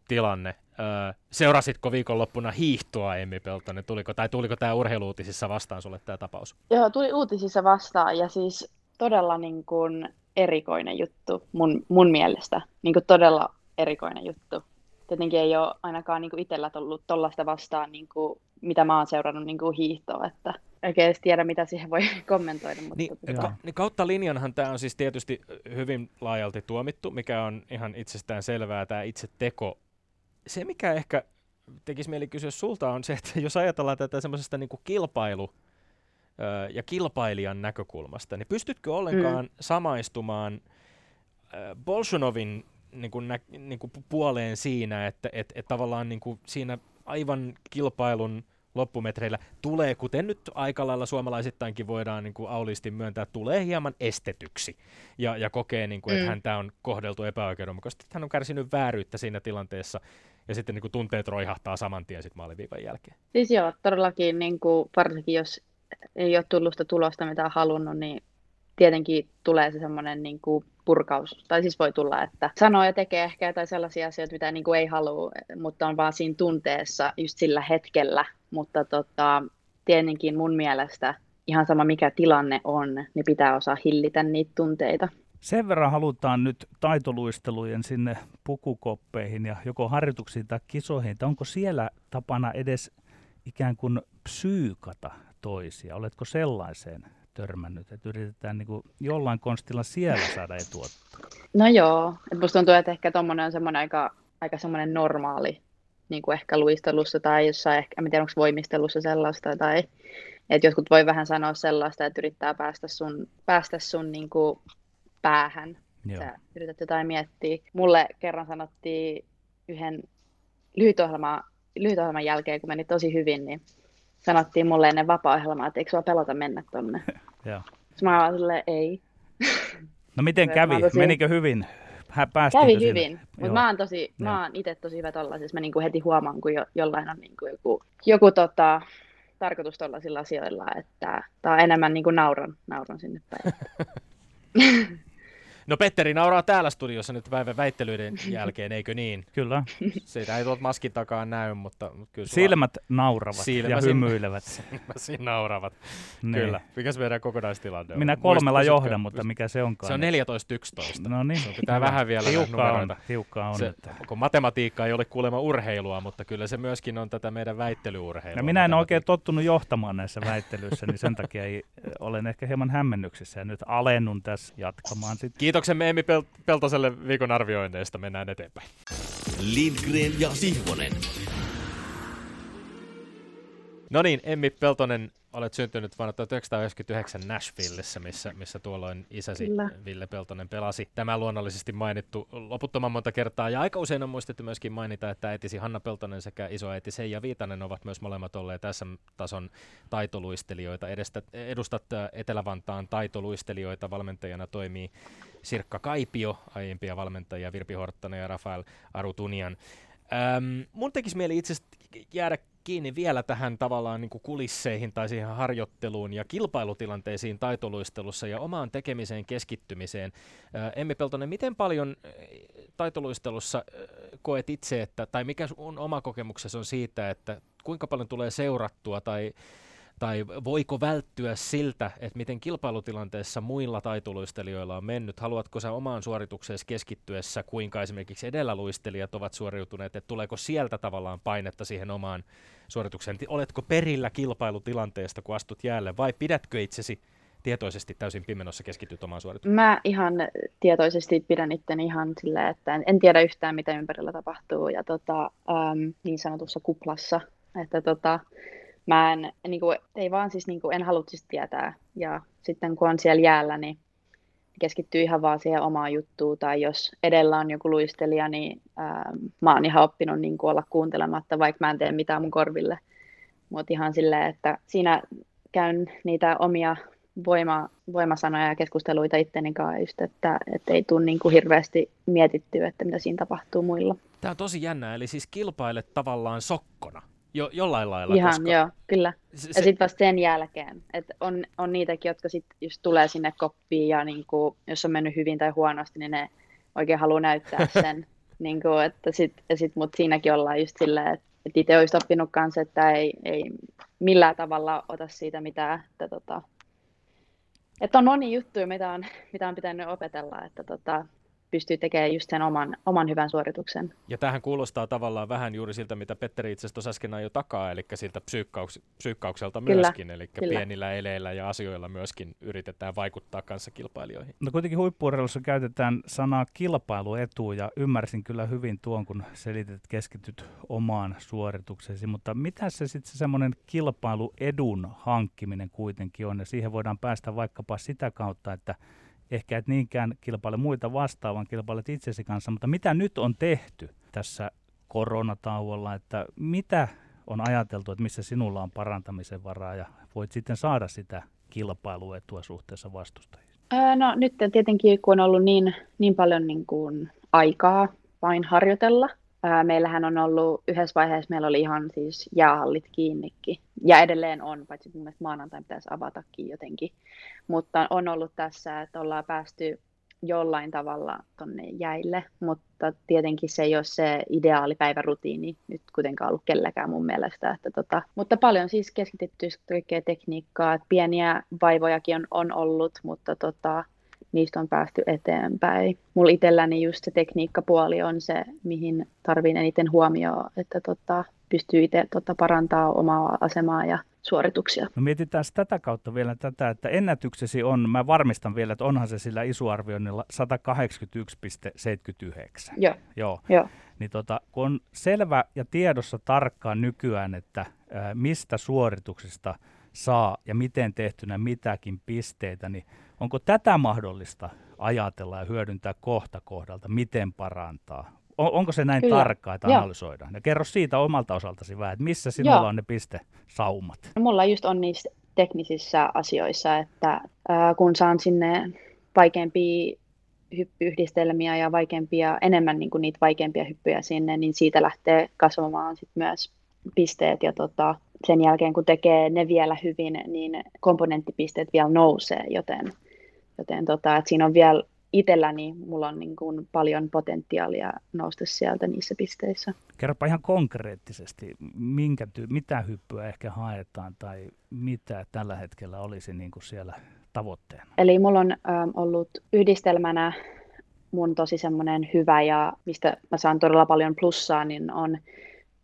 tilanne. Öö, seurasitko viikonloppuna hiihtoa, Emmi Peltonen? Tuliko, tai tuliko tämä urheiluutisissa vastaan sulle tämä tapaus? Joo, tuli uutisissa vastaan ja siis todella niin kuin erikoinen juttu mun, mun mielestä. Niin kuin todella erikoinen juttu. Tietenkin ei ole ainakaan niin kuin itsellä tullut tuollaista vastaan, niin kuin, mitä mä oon seurannut niin kuin hiihtoa, että oikein edes tiedä, mitä siihen voi kommentoida. Mutta niin, tota... ka- niin kautta linjanhan tämä on siis tietysti hyvin laajalti tuomittu, mikä on ihan itsestään selvää tämä itse teko. Se, mikä ehkä tekisi mieli kysyä sulta, on se, että jos ajatellaan tätä semmoisesta niin kilpailu- ja kilpailijan näkökulmasta, niin pystytkö ollenkaan mm. samaistumaan Bolshunovin niin kuin, nä, niin kuin puoleen siinä, että et, et tavallaan niin kuin siinä aivan kilpailun loppumetreillä tulee, kuten nyt aika lailla suomalaisittainkin voidaan niin kuin aulisti myöntää, tulee hieman estetyksi ja, ja kokee, niin kuin, mm. että häntä on kohdeltu epäoikeudenmukaisesti, että hän on kärsinyt vääryyttä siinä tilanteessa ja sitten niin kuin tunteet roihahtaa saman tien sitten maaliviivan jälkeen. Siis joo, todellakin niin kuin, varsinkin jos ei ole tullut sitä tulosta, mitä on halunnut, niin tietenkin tulee se semmoinen niin kuin purkaus, tai siis voi tulla, että sanoo ja tekee ehkä jotain sellaisia asioita, mitä niin kuin ei halua, mutta on vaan siinä tunteessa just sillä hetkellä, mutta tota, tietenkin mun mielestä ihan sama mikä tilanne on, niin pitää osaa hillitä niitä tunteita. Sen verran halutaan nyt taitoluistelujen sinne pukukoppeihin ja joko harjoituksiin tai kisoihin, että onko siellä tapana edes ikään kuin psyykata toisia? Oletko sellaiseen törmännyt, että yritetään niin kuin jollain konstilla siellä saada etua? No joo, että musta tuntuu, että ehkä tuommoinen on semmoinen aika, aika semmoinen normaali, niin kuin ehkä luistelussa tai jossain, ehkä, en tiedä onko voimistelussa sellaista, tai että jotkut voi vähän sanoa sellaista, että yrittää päästä sun, päästä sun niin kuin päähän. Joo. Sä yrität jotain miettiä. Mulle kerran sanottiin yhden lyhytohjelman, lyhytohjelman jälkeen, kun meni tosi hyvin, niin sanottiin mulle ennen vapaa-ohjelmaa, että eikö sua pelota mennä tonne. Joo. mä silleen, ei. No miten kävi? Tosi... Menikö hyvin? Kävi hyvin, mutta mä oon, tosi, mä oon itse tosi hyvä tollaisessa. Mä niinku heti huomaan, kun jo, jollain on niinku joku, joku tota, tarkoitus tollaisilla asioilla, että tää on enemmän niinku nauron, nauron sinne päin. No Petteri nauraa täällä studiossa nyt päivän väittelyiden jälkeen, eikö niin? Kyllä. Siitä ei tuolta maskin takaa näy, mutta kyllä sulla Silmät nauravat Silmäsi- ja hymyilevät. silmäsi nauravat. Niin. Kyllä. Mikäs meidän kokonaistilanne on? Minä kolmella Muistatko- johdan, mutta mikä se onkaan? Se on 14-11. No niin. Sun pitää vähän vielä Hiukkaa on, hiukkaa on. Se, että- kun matematiikka ei ole kuulemma urheilua, mutta kyllä se myöskin on tätä meidän väittelyurheilua. No minä en oikein tottunut johtamaan näissä väittelyissä, niin sen takia ei, olen ehkä hieman hämmennyksissä ja nyt alennun tässä jatkamaan sitten. Kiitoksemme Emmi Pel- Peltoselle viikon arvioinneista. Mennään eteenpäin. Lindgren ja Sihvonen. No niin, Emmi Peltonen, olet syntynyt vuonna 1999 Nashvillessä, missä, missä tuolloin isäsi Kyllä. Ville Peltonen pelasi. Tämä luonnollisesti mainittu loputtoman monta kertaa, ja aika usein on muistettu myöskin mainita, että äitisi Hanna Peltonen sekä isoäiti Seija Viitanen ovat myös molemmat olleet tässä tason taitoluistelijoita. Edestä, edustat Etelä-Vantaan taitoluistelijoita, valmentajana toimii Sirkka Kaipio, aiempia valmentajia Virpi Horttanen ja Rafael Arutunian. Ähm, mun tekisi mieli itse jäädä kiinni vielä tähän tavallaan niin kuin kulisseihin tai siihen harjoitteluun ja kilpailutilanteisiin taitoluistelussa ja omaan tekemiseen keskittymiseen. Äh, Emmi Peltonen, miten paljon äh, taitoluistelussa äh, koet itse, että, tai mikä sun oma kokemuksesi on siitä, että kuinka paljon tulee seurattua tai tai voiko välttyä siltä, että miten kilpailutilanteessa muilla taitoluistelijoilla on mennyt? Haluatko sä omaan suoritukseesi keskittyessä, kuinka esimerkiksi edelläluistelijat ovat suoriutuneet, että tuleeko sieltä tavallaan painetta siihen omaan suoritukseen? Oletko perillä kilpailutilanteesta, kun astut jäälle, vai pidätkö itsesi tietoisesti täysin pimenossa keskityt omaan suoritukseen? Mä ihan tietoisesti pidän itteni ihan silleen, että en, en tiedä yhtään, mitä ympärillä tapahtuu ja tota, äm, niin sanotussa kuplassa. Että tota, mä en, niin kuin, ei vaan siis niin kuin, en halua siis tietää. Ja sitten kun on siellä jäällä, niin keskittyy ihan vaan siihen omaan juttuun. Tai jos edellä on joku luistelija, niin äm, mä oon ihan oppinut niin kuin, olla kuuntelematta, vaikka mä en tee mitään mun korville. Mutta ihan silleen, että siinä käyn niitä omia voima, voimasanoja ja keskusteluita itteni kanssa, just, että, että ei tule niin kuin hirveästi mietittyä, että mitä siinä tapahtuu muilla. Tämä on tosi jännää, eli siis kilpailet tavallaan sokkona, jo, jollain lailla. Ihan, koska joo, kyllä. Se, Ja sitten vasta sen jälkeen, että on, on niitäkin, jotka sitten just tulee sinne koppiin ja niin kuin, jos on mennyt hyvin tai huonosti, niin ne oikein haluaa näyttää sen. niin kuin, että sit, ja sit, mutta siinäkin ollaan just silleen, että, että itse olisit oppinut kanssa, että ei, ei millään tavalla ota siitä mitään, että, tota, että on moni juttuja, mitä on, mitä on pitänyt opetella, että tota, pystyy tekemään just sen oman, oman hyvän suorituksen. Ja tähän kuulostaa tavallaan vähän juuri siltä, mitä Petteri itse asiassa tuossa äsken jo takaa, eli siltä psyykkauks, psyykkaukselta Kyllä, myöskin, eli kyllä. pienillä eleillä ja asioilla myöskin yritetään vaikuttaa kanssa kilpailijoihin. No kuitenkin huippuurheilussa käytetään sanaa kilpailuetu ja ymmärsin kyllä hyvin tuon, kun selitit, että keskityt omaan suorituksesi, mutta mitä se sitten se semmoinen kilpailuedun hankkiminen kuitenkin on ja siihen voidaan päästä vaikkapa sitä kautta, että ehkä et niinkään kilpaile muita vastaan, vaan kilpailet itsesi kanssa, mutta mitä nyt on tehty tässä koronatauolla, että mitä on ajateltu, että missä sinulla on parantamisen varaa ja voit sitten saada sitä kilpailuetua suhteessa vastustajiin? Öö, no nyt tietenkin, kun on ollut niin, niin paljon niin kuin aikaa vain harjoitella, meillähän on ollut yhdessä vaiheessa, meillä oli ihan siis jäähallit kiinnikin, ja edelleen on, paitsi mun mielestä maanantai pitäisi avatakin jotenkin, mutta on ollut tässä, että ollaan päästy jollain tavalla tonne jäille, mutta tietenkin se ei ole se ideaali päivärutiini nyt kuitenkaan ollut kelläkään mun mielestä. Että tota, mutta paljon siis keskitetty kaikkea tekniikkaa, pieniä vaivojakin on, on ollut, mutta tota, niistä on päästy eteenpäin. Mulla itselläni just se tekniikkapuoli on se, mihin tarviin eniten huomioon, että tota, pystyy itse tota, parantaa omaa asemaa ja suorituksia. No mietitään tätä kautta vielä tätä, että ennätyksesi on, mä varmistan vielä, että onhan se sillä isuarvioinnilla 181,79. Joo, Joo. joo. Niin tota, kun on selvä ja tiedossa tarkkaan nykyään, että ää, mistä suorituksista saa ja miten tehtynä mitäkin pisteitä, niin onko tätä mahdollista ajatella ja hyödyntää kohta kohdalta, miten parantaa? On, onko se näin Kyllä. tarkkaa, että Joo. analysoidaan? Ja kerro siitä omalta osaltasi vähän, että missä sinulla Joo. on ne pistesaumat? No, mulla just on niissä teknisissä asioissa, että ää, kun saan sinne vaikeampia hyppyyhdistelmiä ja vaikeampia, enemmän niin kuin niitä vaikeampia hyppyjä sinne, niin siitä lähtee kasvamaan sit myös pisteet ja tota, sen jälkeen kun tekee ne vielä hyvin, niin komponenttipisteet vielä nousee, joten, joten tota, että siinä on vielä itselläni mulla on niin kuin paljon potentiaalia nousta sieltä niissä pisteissä. Kerropa ihan konkreettisesti, minkä ty- mitä hyppyä ehkä haetaan tai mitä tällä hetkellä olisi niin kuin siellä tavoitteena? Eli mulla on ähm, ollut yhdistelmänä mun tosi semmoinen hyvä ja mistä mä saan todella paljon plussaa, niin on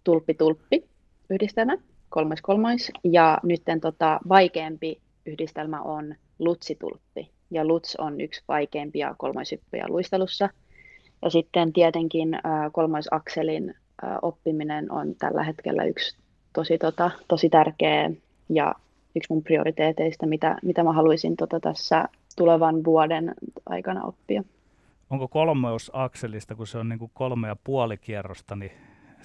tulppi-tulppi yhdistelmä, kolmois kolmois. Ja nyt tota, vaikeampi yhdistelmä on lutsitulppi. Ja luts on yksi vaikeimpia kolmoisyppyjä luistelussa. Ja sitten tietenkin kolmoisakselin oppiminen on tällä hetkellä yksi tosi, tota, tosi tärkeä ja yksi mun prioriteeteista, mitä, mitä mä haluaisin tota, tässä tulevan vuoden aikana oppia. Onko kolmoisakselista, kun se on niin kuin kolme ja puoli kierrosta, niin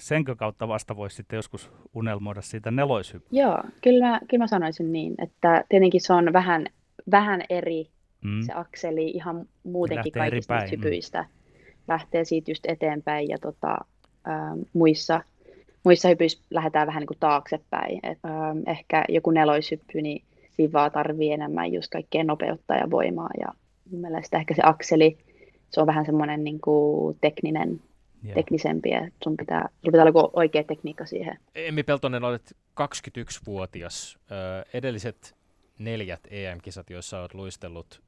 senkö kautta vasta voisi sitten joskus unelmoida siitä neloishyppyä? Joo, kyllä mä, kyllä mä sanoisin niin, että tietenkin se on vähän, vähän eri mm. se akseli ihan muutenkin kaikista mm. hypyistä. Mm. Lähtee siitä just eteenpäin ja tota, äh, muissa, muissa hypyissä lähdetään vähän niin kuin taaksepäin. Et, äh, ehkä joku neloishyppy, niin siinä vaan tarvii enemmän just kaikkea nopeutta ja voimaa. Ja mun mielestä ehkä se akseli, se on vähän semmoinen niin kuin tekninen Joo. teknisempi, että sun pitää, sun pitää olla oikea tekniikka siihen. Emmi Peltonen, olet 21-vuotias. edelliset neljät EM-kisat, joissa olet luistellut,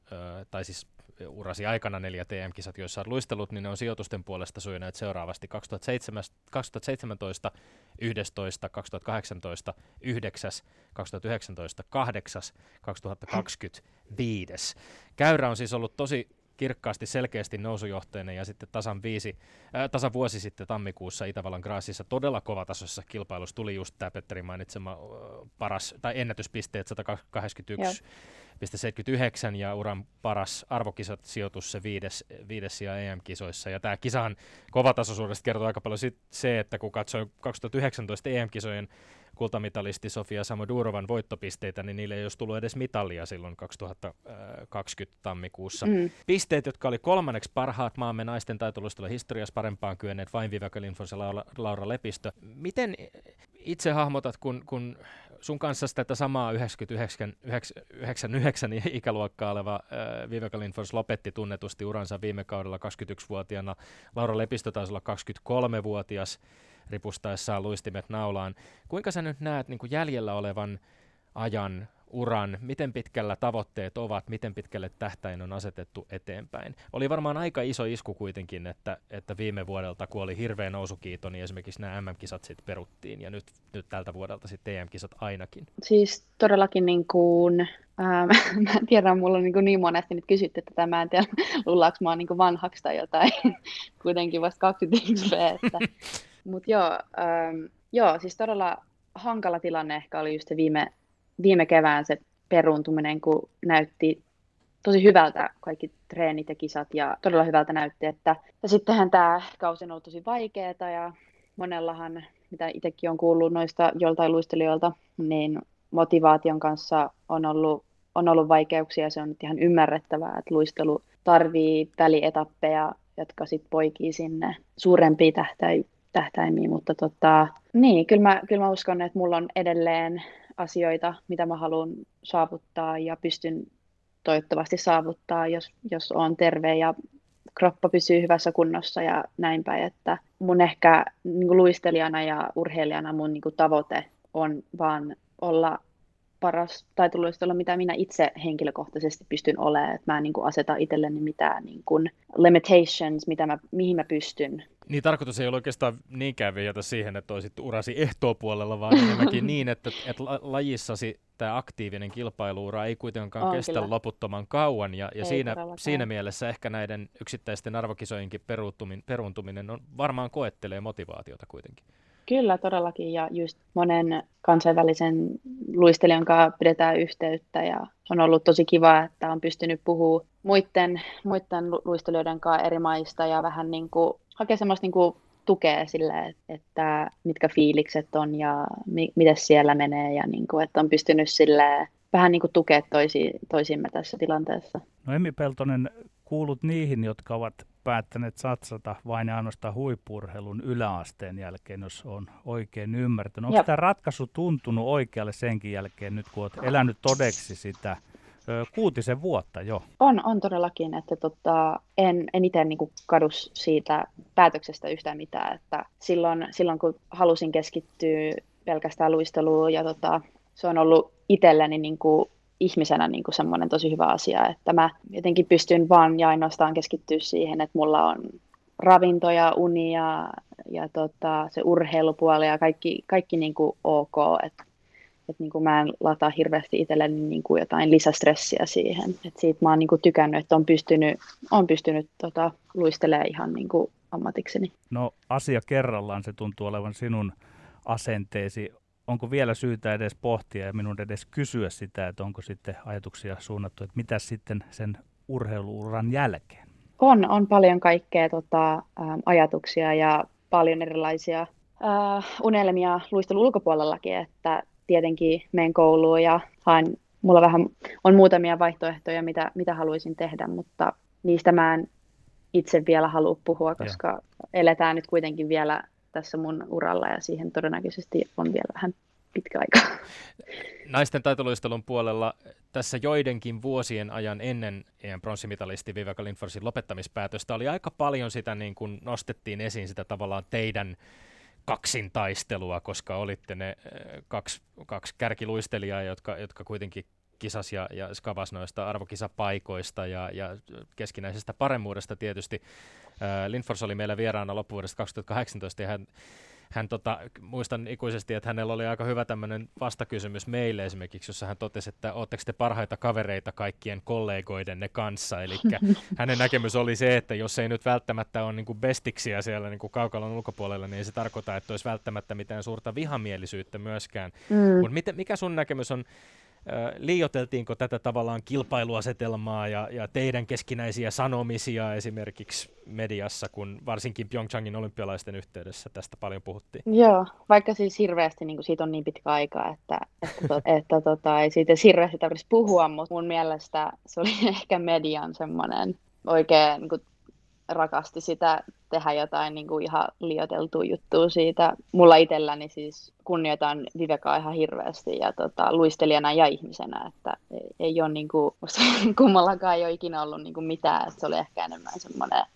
tai siis urasi aikana neljät EM-kisat, joissa olet luistellut, niin ne on sijoitusten puolesta sujuneet seuraavasti 2017, 11, 2018, 9, 2019, 8, 2020, 5. Käyrä on siis ollut tosi kirkkaasti selkeästi nousujohteinen ja sitten tasan, viisi, äh, tasan vuosi sitten tammikuussa Itävallan Graasissa todella kovatasoisessa kilpailussa tuli just tämä Petteri mainitsema äh, paras, tai ennätyspisteet 181,79 ja uran paras arvokisat sijoitus se viides, viides sija EM-kisoissa. Ja tämä kisan kovatasoisuudesta kertoo aika paljon sit se, että kun katsoin 2019 EM-kisojen kultamitalisti Sofia Samodurovan voittopisteitä, niin niille ei olisi tullut edes mitalia silloin 2020 tammikuussa. Mm. Pisteet, jotka oli kolmanneksi parhaat maamme naisten taitoluistolla historiassa parempaan kyenneet vain Linfors ja Laura, Laura Lepistö. Miten itse hahmotat, kun, kun sun kanssa tätä samaa 99, 99 ikäluokkaa oleva äh, Lindfors lopetti tunnetusti uransa viime kaudella 21-vuotiaana. Laura Lepistö taisi olla 23-vuotias ripustaessaan luistimet naulaan. Kuinka sä nyt näet niin kuin jäljellä olevan ajan uran, miten pitkällä tavoitteet ovat, miten pitkälle tähtäin on asetettu eteenpäin. Oli varmaan aika iso isku kuitenkin, että, että viime vuodelta, kun oli hirveä nousukiito, niin esimerkiksi nämä MM-kisat sitten peruttiin, ja nyt, nyt tältä vuodelta sitten EM-kisat ainakin. Siis todellakin niin kuin, ähm, mä tiedän, mulla on niin, kuin niin monesti nyt kysytty tätä, mä en tiedä, luullaanko mä oon niin vanhaksi tai jotain, kuitenkin vasta 21 että Mutta joo, ähm, joo, siis todella hankala tilanne ehkä oli just se viime, viime kevään se peruuntuminen, kun näytti tosi hyvältä kaikki treenit ja kisat ja todella hyvältä näytti, että ja sittenhän tämä kausi on ollut tosi vaikeaa ja monellahan, mitä itsekin on kuullut noista joltain luistelijoilta, niin motivaation kanssa on ollut, on ollut vaikeuksia se on nyt ihan ymmärrettävää, että luistelu tarvii välietappeja, jotka sitten poikii sinne suurempiin tähtäimiin tähtäimiä, mutta tota, niin, kyllä mä, kyllä mä uskon, että mulla on edelleen asioita, mitä mä haluan saavuttaa ja pystyn toivottavasti saavuttaa, jos, jos on terve ja kroppa pysyy hyvässä kunnossa ja näin päin, että mun ehkä niin kuin luistelijana ja urheilijana mun niin kuin tavoite on vaan olla paras taitoluistolla, mitä minä itse henkilökohtaisesti pystyn olemaan. Että mä en niin kuin aseta itselleni mitään niin kuin limitations, mitä mä, mihin mä pystyn. Niin tarkoitus ei ole oikeastaan niinkään viejata siihen, että olisit urasi ehtoopuolella, vaan enemmänkin niin, että, että lajissasi tämä aktiivinen kilpailuura ei kuitenkaan on, kestä kyllä. loputtoman kauan. Ja, ja siinä, siinä mielessä ehkä näiden yksittäisten arvokisojenkin peruuntuminen on varmaan koettelee motivaatiota kuitenkin. Kyllä, todellakin. Ja just monen kansainvälisen luistelijan kanssa pidetään yhteyttä ja on ollut tosi kiva, että on pystynyt puhumaan muiden, muiden luistelijoiden kanssa eri maista ja vähän niin kuin hakea semmoista niin kuin tukea sille, että mitkä fiilikset on ja mi- miten siellä menee ja niin kuin, että on pystynyt sille vähän niin kuin tukea toisi, toisimme tässä tilanteessa. No Emmi Peltonen, kuulut niihin, jotka ovat päättäneet satsata vain ja ainoastaan huippurheilun yläasteen jälkeen, jos on oikein ymmärtänyt. Onko tämä ratkaisu tuntunut oikealle senkin jälkeen, nyt kun olet elänyt todeksi sitä ö, kuutisen vuotta jo. On, on todellakin, että tota, en, en itse niin kadu siitä päätöksestä yhtään mitään, että silloin, silloin kun halusin keskittyä pelkästään luisteluun ja tota, se on ollut itselleni niin kuin ihmisenä niin kuin semmoinen tosi hyvä asia, että mä jotenkin pystyn vaan ja ainoastaan keskittyä siihen, että mulla on ravinto ja uni ja, ja tota, se urheilupuoli ja kaikki, kaikki niin kuin ok, että et niin kuin mä en lataa hirveästi itselleni niin kuin jotain lisästressiä siihen. Et siitä mä oon niin kuin tykännyt, että on pystynyt, on pystynyt tota, luistelemaan ihan niin kuin ammatikseni. No asia kerrallaan se tuntuu olevan sinun asenteesi onko vielä syytä edes pohtia ja minun edes kysyä sitä, että onko sitten ajatuksia suunnattu, että mitä sitten sen urheiluuran jälkeen? On, on paljon kaikkea tota, ajatuksia ja paljon erilaisia äh, unelmia luistelun ulkopuolellakin, että tietenkin menen kouluun ja haen, mulla vähän on muutamia vaihtoehtoja, mitä, mitä haluaisin tehdä, mutta niistä mä en itse vielä halua puhua, koska ja. eletään nyt kuitenkin vielä tässä mun uralla ja siihen todennäköisesti on vielä vähän pitkä aika. Naisten taitoluistelun puolella tässä joidenkin vuosien ajan ennen EM pronssimitalisti Viveka Lindforsin lopettamispäätöstä oli aika paljon sitä, niin kuin nostettiin esiin sitä tavallaan teidän kaksintaistelua, koska olitte ne eh, kaksi, kaksi kärkiluistelijaa, jotka, jotka kuitenkin kisas ja, ja skavas noista arvokisapaikoista ja, ja keskinäisestä paremmuudesta tietysti. Äh, Lindfors oli meillä vieraana loppuvuodesta 2018 ja hän, hän tota, muistan ikuisesti, että hänellä oli aika hyvä tämmöinen vastakysymys meille esimerkiksi, jossa hän totesi, että oletteko te parhaita kavereita kaikkien kollegoidenne kanssa. Eli hänen näkemys oli se, että jos ei nyt välttämättä ole niin bestiksiä siellä niin kaukalon ulkopuolella, niin ei se tarkoita, että olisi välttämättä mitään suurta vihamielisyyttä myöskään. Mm. Mutta mikä sun näkemys on liioteltiinko tätä tavallaan kilpailuasetelmaa ja, ja teidän keskinäisiä sanomisia esimerkiksi mediassa, kun varsinkin Pyeongchangin olympialaisten yhteydessä tästä paljon puhuttiin? Joo, vaikka siis hirveästi niin kuin siitä on niin pitkä aika, että, että, to, että tota, ei siitä hirveästi tarvitsisi puhua, mutta mun mielestä se oli ehkä median semmoinen oikein niin rakasti sitä tehdä jotain niin kuin ihan liioteltua juttua siitä. Mulla itselläni siis kunnioitan Vivekaa ihan hirveästi ja tota, luistelijana ja ihmisenä, että ei, ei ole niin kuin, kummallakaan ei ole ikinä ollut niin kuin mitään, että se oli ehkä enemmän semmoinen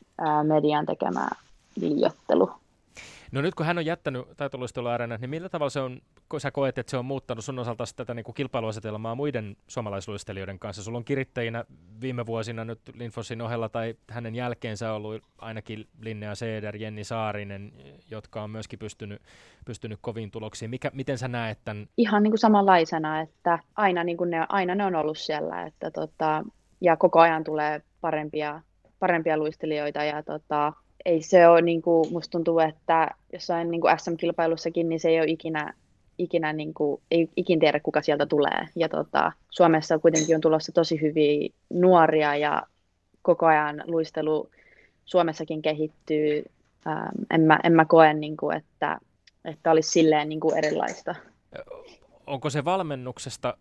median tekemä liiottelu. No nyt kun hän on jättänyt taitoluisteluareenat, niin millä tavalla se on, kun sä koet, että se on muuttanut sun osalta tätä niin kuin kilpailuasetelmaa muiden suomalaisluistelijoiden kanssa? Sulla on kirittäjinä viime vuosina nyt Linfossin ohella tai hänen jälkeensä ollut ainakin Linnea Seeder, Jenni Saarinen, jotka on myöskin pystynyt, pystynyt koviin tuloksiin. Mikä, miten sä näet tämän? Ihan niin kuin samanlaisena, että aina, niin kuin ne, aina ne on ollut siellä, että tota, ja koko ajan tulee parempia, parempia luistelijoita ja tota, ei se ole, niin kuin, musta tuntuu, että jossain niin kuin SM-kilpailussakin, niin se ei ole ikinä, ikinä niin kuin, ei ikin tiedä, kuka sieltä tulee. Ja tota, Suomessa kuitenkin on tulossa tosi hyviä nuoria ja koko ajan luistelu Suomessakin kehittyy. Ähm, en, mä, en mä koe, niin kuin, että, että olisi silleen niin kuin erilaista. Onko se valmennuksesta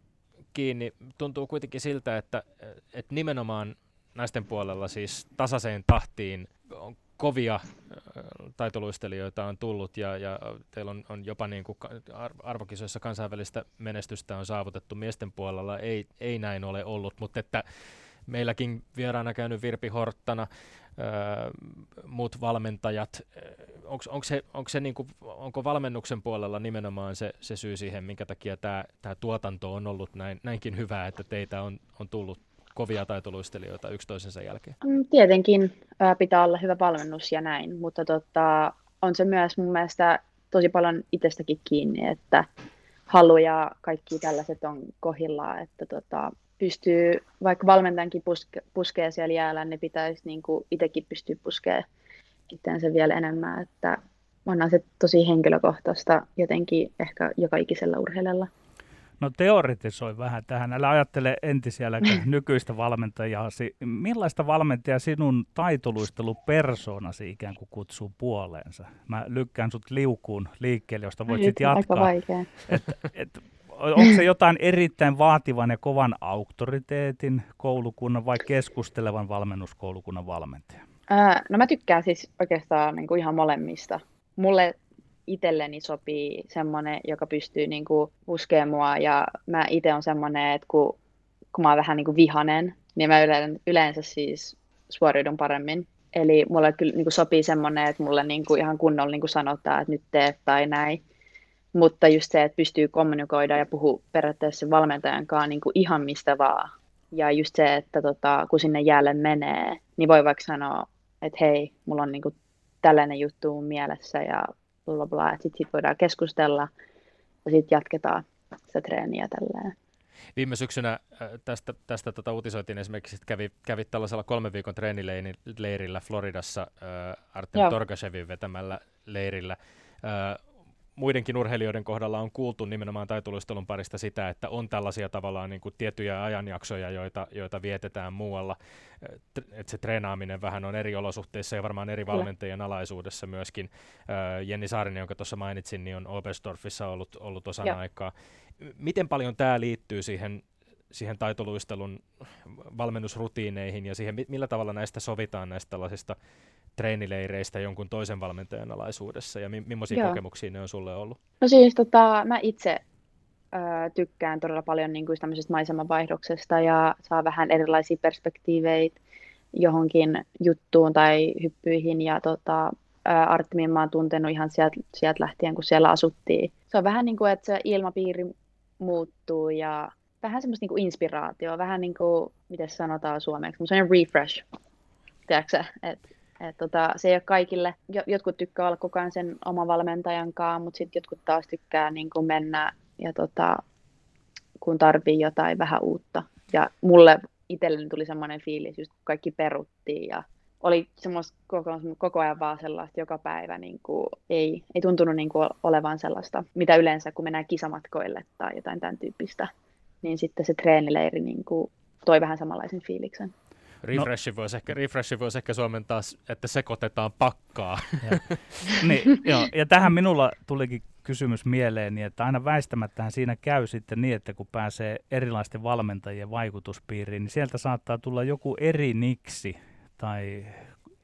kiinni? Tuntuu kuitenkin siltä, että, että nimenomaan naisten puolella siis tasaiseen tahtiin on kovia äh, taitoluistelijoita on tullut ja, ja teillä on, on jopa niin kuin arvokisoissa kansainvälistä menestystä on saavutettu miesten puolella. Ei, ei näin ole ollut, mutta että meilläkin vieraana käynyt Virpi Horttana, ää, äh, muut valmentajat, äh, onko se, onko se niinku, onko valmennuksen puolella nimenomaan se, se syy siihen, minkä takia tämä tuotanto on ollut näin, näinkin hyvää, että teitä on, on tullut kovia taitoluistelijoita yksi toisensa jälkeen? Mm, tietenkin ää, pitää olla hyvä valmennus ja näin, mutta tota, on se myös mun mielestä tosi paljon itsestäkin kiinni, että halu ja kaikki tällaiset on kohillaan, että tota, pystyy, vaikka valmentajankin puske, puskee siellä jäällä, niin pitäisi niin kuin itsekin pystyä puskemaan itseänsä vielä enemmän, että onhan se tosi henkilökohtaista jotenkin ehkä joka ikisellä urheilijalla. No teoretisoi vähän tähän. Älä ajattele entisiä nykyistä valmentajaa. Millaista valmentaja sinun taitoluistelupersoonasi ikään kuin kutsuu puoleensa? Mä lykkään sut liukuun liikkeelle, josta voit sitten jatkaa. Aika et, et, onko se jotain erittäin vaativan ja kovan auktoriteetin koulukunnan vai keskustelevan valmennuskoulukunnan valmentaja? Ää, no mä tykkään siis oikeastaan niin kuin ihan molemmista. Mulle itselleni sopii semmoinen, joka pystyy niin kuin puskemaan mua ja mä itse on semmoinen, että kun kun mä oon vähän niin kuin vihanen, niin mä yleensä, siis suoriudun paremmin. Eli mulle kyllä niin kuin sopii semmoinen, että mulle niin kuin ihan kunnolla niin kuin sanotaan, että nyt teet tai näin. Mutta just se, että pystyy kommunikoida ja puhua periaatteessa valmentajan kanssa niin kuin ihan mistä vaan. Ja just se, että tota, kun sinne jäälle menee, niin voi vaikka sanoa, että hei, mulla on niin kuin tällainen juttu mielessä ja bla bla että sitten sit voidaan keskustella ja sitten jatketaan se treeniä tälleen. Viime syksynä äh, tästä, tästä tota uutisoitiin esimerkiksi, että kävi, kävi tällaisella kolmen viikon treenileirillä Floridassa äh, Artem Joo. Torgashevin vetämällä leirillä. Äh, muidenkin urheilijoiden kohdalla on kuultu nimenomaan taitoluistelun parista sitä, että on tällaisia tavallaan niin kuin tiettyjä ajanjaksoja, joita, joita vietetään muualla. Että se treenaaminen vähän on eri olosuhteissa ja varmaan eri valmentajien alaisuudessa myöskin. Jenni Saarinen, jonka tuossa mainitsin, niin on Oberstdorfissa ollut, ollut osan Joo. aikaa. Miten paljon tämä liittyy siihen, siihen taitoluistelun valmennusrutiineihin ja siihen, mi- millä tavalla näistä sovitaan näistä tällaisista treenileireistä jonkun toisen valmentajan alaisuudessa ja mi- millaisia Joo. kokemuksia ne on sulle ollut? No siis tota, mä itse ö, tykkään todella paljon niin kuin tämmöisestä maisemavaihdoksesta ja saa vähän erilaisia perspektiiveitä johonkin juttuun tai hyppyihin ja tota, Artemin mä oon tuntenut ihan sieltä sielt lähtien, kun siellä asuttiin. Se on vähän niin kuin, että se ilmapiiri muuttuu ja vähän semmoista niin kuin inspiraatioa, vähän niin kuin, miten sanotaan suomeksi, semmoinen refresh, tiedätkö että et tota, se ei ole kaikille, jo- jotkut tykkää olla koko ajan sen oman valmentajan kanssa, mutta sitten jotkut taas tykkää niin kuin mennä ja tota, kun tarvii jotain vähän uutta. Ja mulle itselleni tuli semmoinen fiilis, just kun kaikki peruttiin ja oli semmoista koko, koko ajan vaan sellaista joka päivä, niin kuin, ei, ei tuntunut niin kuin olevan sellaista, mitä yleensä kun mennään kisamatkoille tai jotain tämän tyyppistä, niin sitten se treenileiri niin kuin, toi vähän samanlaisen fiiliksen. Refreshi, voisi ehkä, refreshi voisi ehkä suomentaa, että sekoitetaan pakkaa. niin, joo. Ja tähän minulla tulikin kysymys mieleeni, että aina väistämättähän siinä käy sitten niin, että kun pääsee erilaisten valmentajien vaikutuspiiriin, niin sieltä saattaa tulla joku eri niksi tai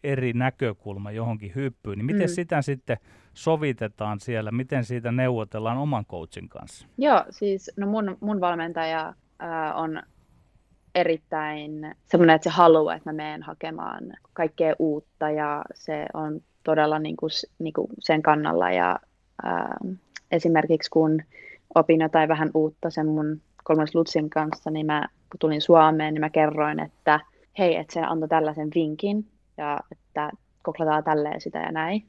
eri näkökulma johonkin hyppyyn. Niin miten Mm. sitä sitten sovitetaan siellä, miten siitä neuvotellaan oman coachin kanssa? Joo, siis no mun, mun valmentaja ää, on erittäin semmoinen, että se haluaa, että mä menen hakemaan kaikkea uutta ja se on todella niin kuin, niin kuin sen kannalla ja ää, esimerkiksi kun opin jotain vähän uutta sen mun kolmas Lutsin kanssa, niin mä kun tulin Suomeen, niin mä kerroin, että hei, että se antoi tällaisen vinkin ja että koklataan tälleen sitä ja näin.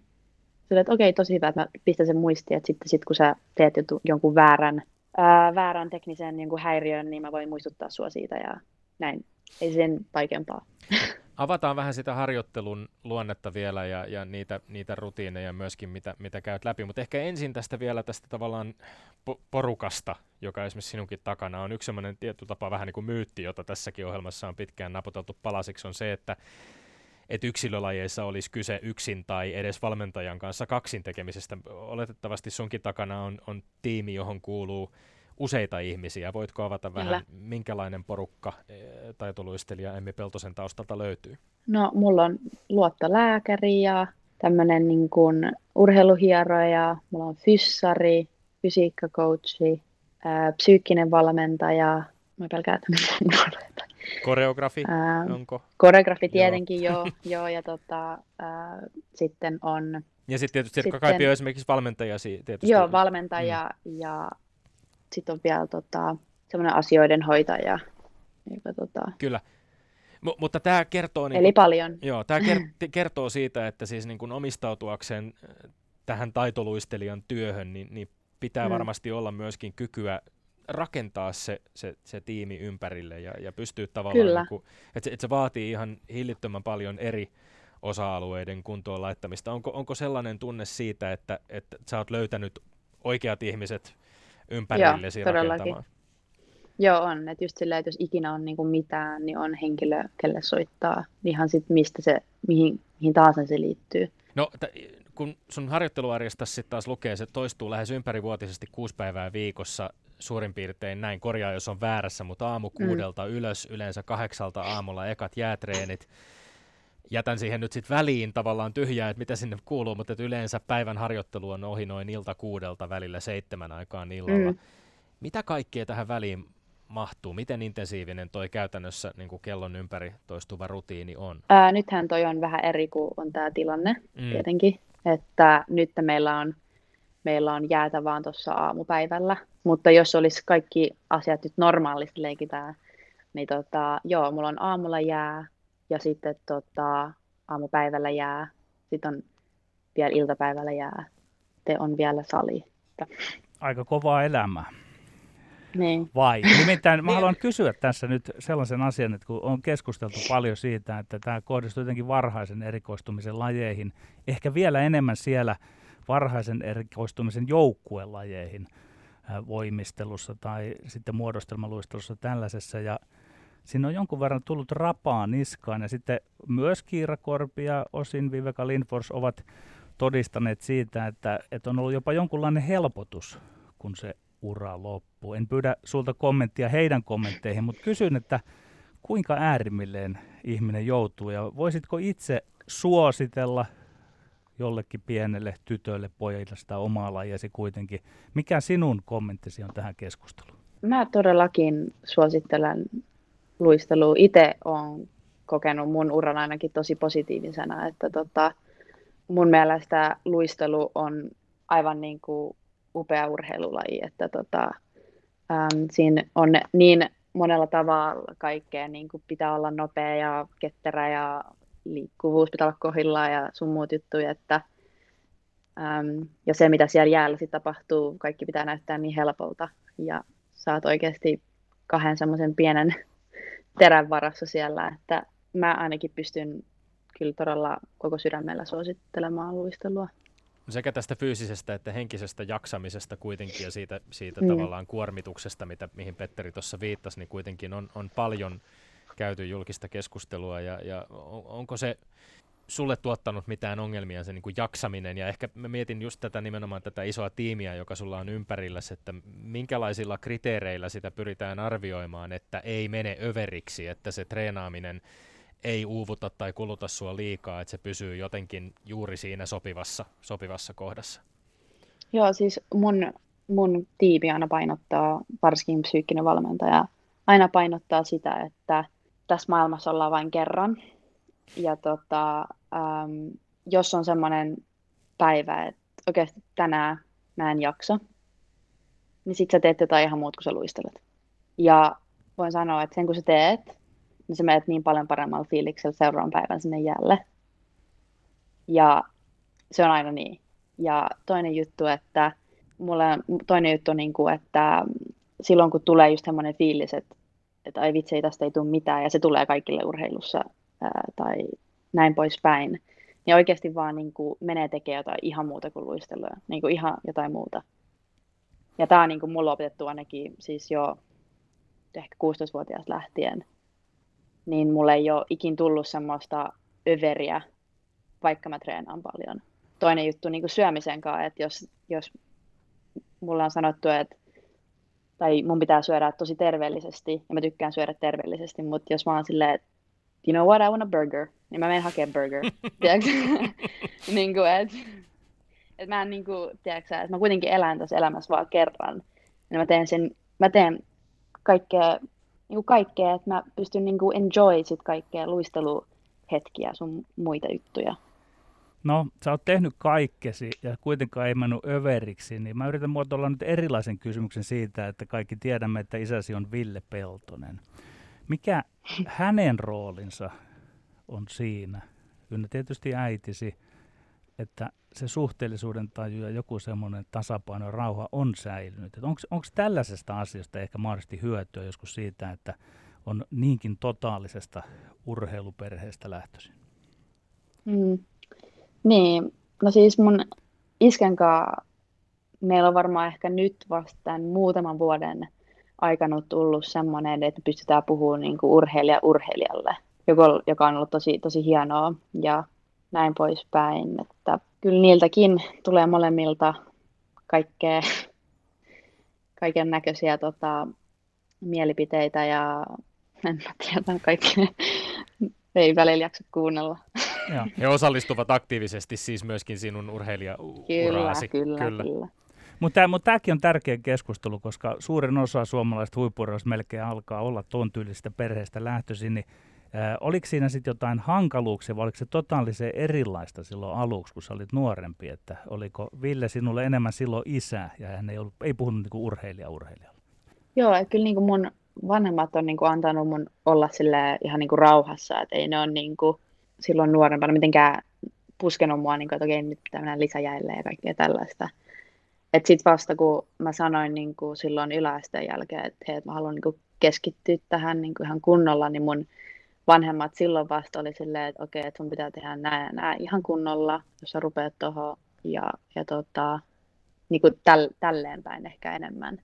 Sillä, että okei, tosi hyvä, että mä pistän sen muistiin, että sitten sit, kun sä teet jonkun väärän, ää, väärän teknisen jonkun häiriön, niin mä voin muistuttaa sua siitä ja näin. Ei sen vaikeampaa. Avataan vähän sitä harjoittelun luonnetta vielä ja, ja niitä, niitä rutiineja myöskin, mitä, mitä käyt läpi. Mutta ehkä ensin tästä vielä tästä tavallaan po- porukasta, joka esimerkiksi sinunkin takana on yksi sellainen tietty tapa vähän niin kuin myytti, jota tässäkin ohjelmassa on pitkään naputeltu palasiksi, on se, että että yksilölajeissa olisi kyse yksin tai edes valmentajan kanssa kaksin tekemisestä. Oletettavasti sunkin takana on, on tiimi, johon kuuluu useita ihmisiä. Voitko avata vähän, Kyllä. minkälainen porukka eh, taitoluistelija Emmi Peltosen taustalta löytyy? No, mulla on luottolääkäri ja tämmöinen niin kuin urheiluhieroja, mulla on fyssari, fysiikkacoachi, ää, psyykkinen valmentaja, mä pelkään, että. Koreografi, Ää, onko? koreografi tietenkin, joo, joo ja tota, ää, sitten on Ja sitten tietysti Sitten- Kaipi on esimerkiksi valmentajasi tietysti. Joo, valmentaja mm. ja sitten on vielä tota, semmoinen asioiden hoitaja. Joka, tota, Kyllä. M- mutta tämä kertoo, niin eli paljon. joo, tää ker- kertoo siitä, että siis niin kun omistautuakseen äh, tähän taitoluistelijan työhön, niin, niin pitää Mm. varmasti olla myöskin kykyä rakentaa se, se, se tiimi ympärille ja, ja pystyy tavallaan, Kyllä. niin kuin, että, se, että se vaatii ihan hillittömän paljon eri osa-alueiden kuntoon laittamista. Onko, onko sellainen tunne siitä, että, että sä oot löytänyt oikeat ihmiset ympärillesi Joo, rakentamaan? Joo, on. Että just silleen, että jos ikinä on niin kuin mitään, niin on henkilö, kelle soittaa. Ihan sit mistä se, mihin, mihin tahansa se liittyy. No, t- kun sun harjoitteluarjesta sitten taas lukee, se toistuu lähes ympärivuotisesti kuusi päivää viikossa suurin piirtein näin, korjaa jos on väärässä, mutta aamu kuudelta mm. ylös, yleensä kahdeksalta aamulla ekat jäätreenit. Jätän siihen nyt sitten väliin tavallaan tyhjää, että mitä sinne kuuluu, mutta yleensä päivän harjoittelu on ohi noin ilta kuudelta välillä seitsemän aikaan illalla. Mm. Mitä kaikkea tähän väliin mahtuu? Miten intensiivinen toi käytännössä niin kuin kellon ympäri toistuva rutiini on? Ää, nythän toi on vähän eri kuin on tämä tilanne mm. tietenkin, että nyt meillä on, meillä on jäätä vaan tuossa aamupäivällä, mutta jos olisi kaikki asiat nyt normaalisti leikitään, niin tota, joo, mulla on aamulla jää ja sitten tota, aamupäivällä jää, sitten on vielä iltapäivällä jää, te on vielä sali. Aika kovaa elämää. Niin. Vai? Nimittäin mä haluan kysyä tässä nyt sellaisen asian, että kun on keskusteltu paljon siitä, että tämä kohdistuu jotenkin varhaisen erikoistumisen lajeihin, ehkä vielä enemmän siellä varhaisen erikoistumisen joukkuelajeihin voimistelussa tai sitten muodostelmaluistelussa tällaisessa. Ja siinä on jonkun verran tullut rapaa niskaan ja sitten myös Kiirakorpi ja osin Viveka Lindfors ovat todistaneet siitä, että, että on ollut jopa jonkunlainen helpotus, kun se ura loppuu. En pyydä sulta kommenttia heidän kommentteihin, mutta kysyn, että kuinka äärimmilleen ihminen joutuu ja voisitko itse suositella jollekin pienelle tytölle, pojalle sitä omaa lajiasi kuitenkin. Mikä sinun kommenttisi on tähän keskusteluun? Mä todellakin suosittelen luistelua. Itse olen kokenut mun uran ainakin tosi positiivisena, että tota, mun mielestä luistelu on aivan niin kuin upea urheilulaji, että tota, äm, siinä on niin monella tavalla kaikkea, niin kuin pitää olla nopea ja ketterä ja liikkuvuus pitää olla kohdillaan ja sun muut juttuja, että äm, ja se mitä siellä jäällä sitten tapahtuu, kaikki pitää näyttää niin helpolta ja saat oikeasti kahden semmoisen pienen terän varassa siellä, että mä ainakin pystyn kyllä todella koko sydämellä suosittelemaan luistelua. Sekä tästä fyysisestä että henkisestä jaksamisesta kuitenkin ja siitä, siitä mm. tavallaan kuormituksesta, mitä, mihin Petteri tuossa viittasi, niin kuitenkin on, on paljon käyty julkista keskustelua ja, ja on, onko se sulle tuottanut mitään ongelmia se niin kuin jaksaminen ja ehkä mä mietin just tätä nimenomaan tätä isoa tiimiä, joka sulla on ympärillä, että minkälaisilla kriteereillä sitä pyritään arvioimaan, että ei mene överiksi, että se treenaaminen ei uuvuta tai kuluta sua liikaa, että se pysyy jotenkin juuri siinä sopivassa, sopivassa kohdassa? Joo, siis mun, mun tiimi aina painottaa, varsinkin psyykkinen valmentaja, aina painottaa sitä, että tässä maailmassa ollaan vain kerran. Ja tota, äm, jos on semmoinen päivä, että oikeasti tänään mä en jaksa, niin sit sä teet jotain ihan muut kuin sä luistelet. Ja voin sanoa, että sen kun sä teet, niin sä menet niin paljon paremmalla fiiliksellä seuraavan päivän sinne jälle. Ja se on aina niin. Ja toinen juttu, että mulle, toinen juttu on niin kuin, että silloin kun tulee just semmoinen fiilis, että, että ai vitsi, tästä ei tule mitään, ja se tulee kaikille urheilussa tai näin poispäin, niin oikeasti vaan niin kuin menee tekemään jotain ihan muuta kuin luistelua, niin kuin ihan jotain muuta. Ja tämä on niin kuin mulla opetettu ainakin siis jo ehkä 16-vuotiaasta lähtien, niin mulle ei ole ikin tullut semmoista överiä, vaikka mä treenaan paljon. Toinen juttu niin kuin syömisen kanssa, että jos, jos mulla on sanottu, että tai mun pitää syödä tosi terveellisesti, ja mä tykkään syödä terveellisesti, mutta jos mä oon silleen, että you know what, I want a burger, niin mä menen hakemaan burger. niin kuin, että et mä en niin kuin, tiedätkö, että mä kuitenkin elän tässä elämässä vaan kerran. Ja mä teen sen, mä teen kaikkea niin kuin kaikkea, että mä pystyn niin kuin enjoy sit kaikkea luisteluhetkiä sun muita juttuja. No, sä oot tehnyt kaikkesi ja kuitenkaan ei mennyt överiksi, niin mä yritän muotoilla nyt erilaisen kysymyksen siitä, että kaikki tiedämme, että isäsi on Ville Peltonen. Mikä hänen roolinsa on siinä? Ynnä tietysti äitisi, että se suhteellisuuden taju ja joku semmoinen tasapaino ja rauha on säilynyt. Onko tällaisesta asiasta ehkä mahdollisesti hyötyä joskus siitä, että on niinkin totaalisesta urheiluperheestä lähtöisin? Mm. Niin, no siis mun isken kanssa meillä on varmaan ehkä nyt vasta tämän muutaman vuoden aikana tullut semmoinen, että pystytään puhumaan niin kuin urheilija urheilijalle, joka, on ollut tosi, tosi hienoa ja näin poispäin. Että kyllä niiltäkin tulee molemmilta kaikkea, kaiken näköisiä tota, mielipiteitä ja en mä tiedä, kaikkea ei välillä jaksa kuunnella. Ja. He osallistuvat aktiivisesti siis myöskin sinun urheilijauraasi. Kyllä, kyllä, kyllä. kyllä. Mutta mut tämäkin on tärkeä keskustelu, koska suurin osa suomalaisista huippurheilusta melkein alkaa olla tuon tyylisistä perheestä lähtöisin, niin Äh, oliko siinä sitten jotain hankaluuksia vai oliko se totaalisen erilaista silloin aluksi, kun sä olit nuorempi? Että oliko Ville sinulle enemmän silloin isä ja hän ei, ollut, ei puhunut niin urheilija urheilijalle? Joo, että kyllä niin kuin mun vanhemmat on niin kuin antanut mun olla sille ihan niin kuin rauhassa, että ei ne ole niin kuin silloin nuorempana mitenkään puskenut mua, niin kuin, että okei, nyt pitää mennä lisäjäille ja kaikkea tällaista. Että sitten vasta kun mä sanoin niin kuin silloin yläasteen jälkeen, että hei, mä haluan niin kuin keskittyä tähän niin kuin ihan kunnolla, niin mun vanhemmat silloin vasta oli silleen, että okei, että sun pitää tehdä nämä ja ihan kunnolla, jos sä rupeat tuohon ja, ja tota, niin kuin täl, tälleen päin ehkä enemmän.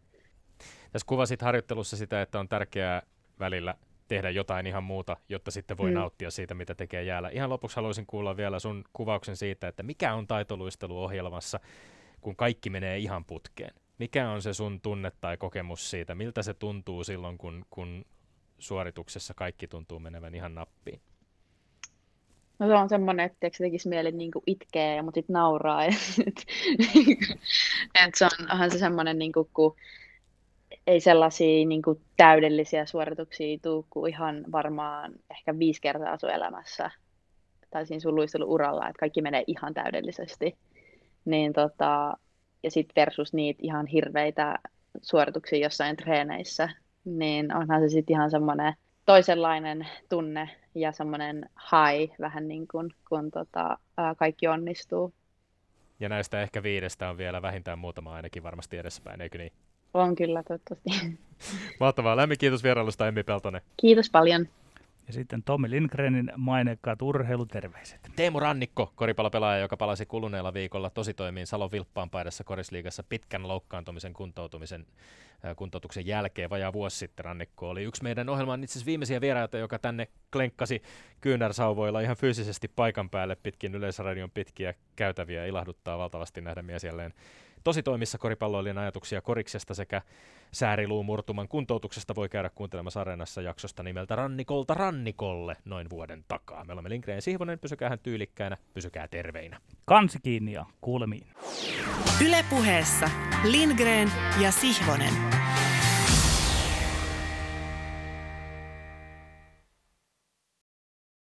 Tässä kuvasit harjoittelussa sitä, että on tärkeää välillä tehdä jotain ihan muuta, jotta sitten voi mm. nauttia siitä, mitä tekee jäällä. Ihan lopuksi haluaisin kuulla vielä sun kuvauksen siitä, että mikä on taitoluisteluohjelmassa, kun kaikki menee ihan putkeen. Mikä on se sun tunne tai kokemus siitä? Miltä se tuntuu silloin, kun, kun suorituksessa kaikki tuntuu menevän ihan nappiin? No se on semmoinen, että se tekisi mieli niin kuin itkeä, mutta sitten nauraa. että se on, onhan se semmoinen, niin kuin, kun ei sellaisia niin kuin täydellisiä suorituksia tule kuin ihan varmaan ehkä viisi kertaa sun elämässä tai siinä sun luisteluuralla, että kaikki menee ihan täydellisesti. Niin tota, ja sitten versus niitä ihan hirveitä suorituksia jossain treeneissä, niin onhan se sitten ihan semmoinen toisenlainen tunne ja semmoinen high vähän niin kuin, kun tota, ää, kaikki onnistuu. Ja näistä ehkä viidestä on vielä vähintään muutama ainakin varmasti edessäpäin, eikö niin? On kyllä, toivottavasti. Mahtavaa. Lämmin kiitos vierailusta, Emmi Peltonen. Kiitos paljon. Ja sitten Tommi Lindgrenin mainekkaat urheiluterveiset. Teemu Rannikko, koripallopelaaja, joka palasi kuluneella viikolla tositoimiin Salon Vilppaanpaidassa korisliigassa pitkän loukkaantumisen kuntoutumisen äh, kuntoutuksen jälkeen. Vajaa vuosi sitten Rannikko oli yksi meidän ohjelman itse asiassa viimeisiä vieraita, joka tänne klenkkasi kyynärsauvoilla ihan fyysisesti paikan päälle pitkin Yleisradion pitkiä käytäviä. Ilahduttaa valtavasti nähdä mies jälleen tositoimissa koripalloilijan ajatuksia koriksesta sekä sääriluumurtuman kuntoutuksesta voi käydä kuuntelemassa Areenassa jaksosta nimeltä Rannikolta Rannikolle noin vuoden takaa. Me olemme Lindgren ja Sihvonen, pysykää tyylikkäänä, pysykää terveinä. Kansi kiinni ja kuulemiin. Ylepuheessa Lindgren ja Sihvonen.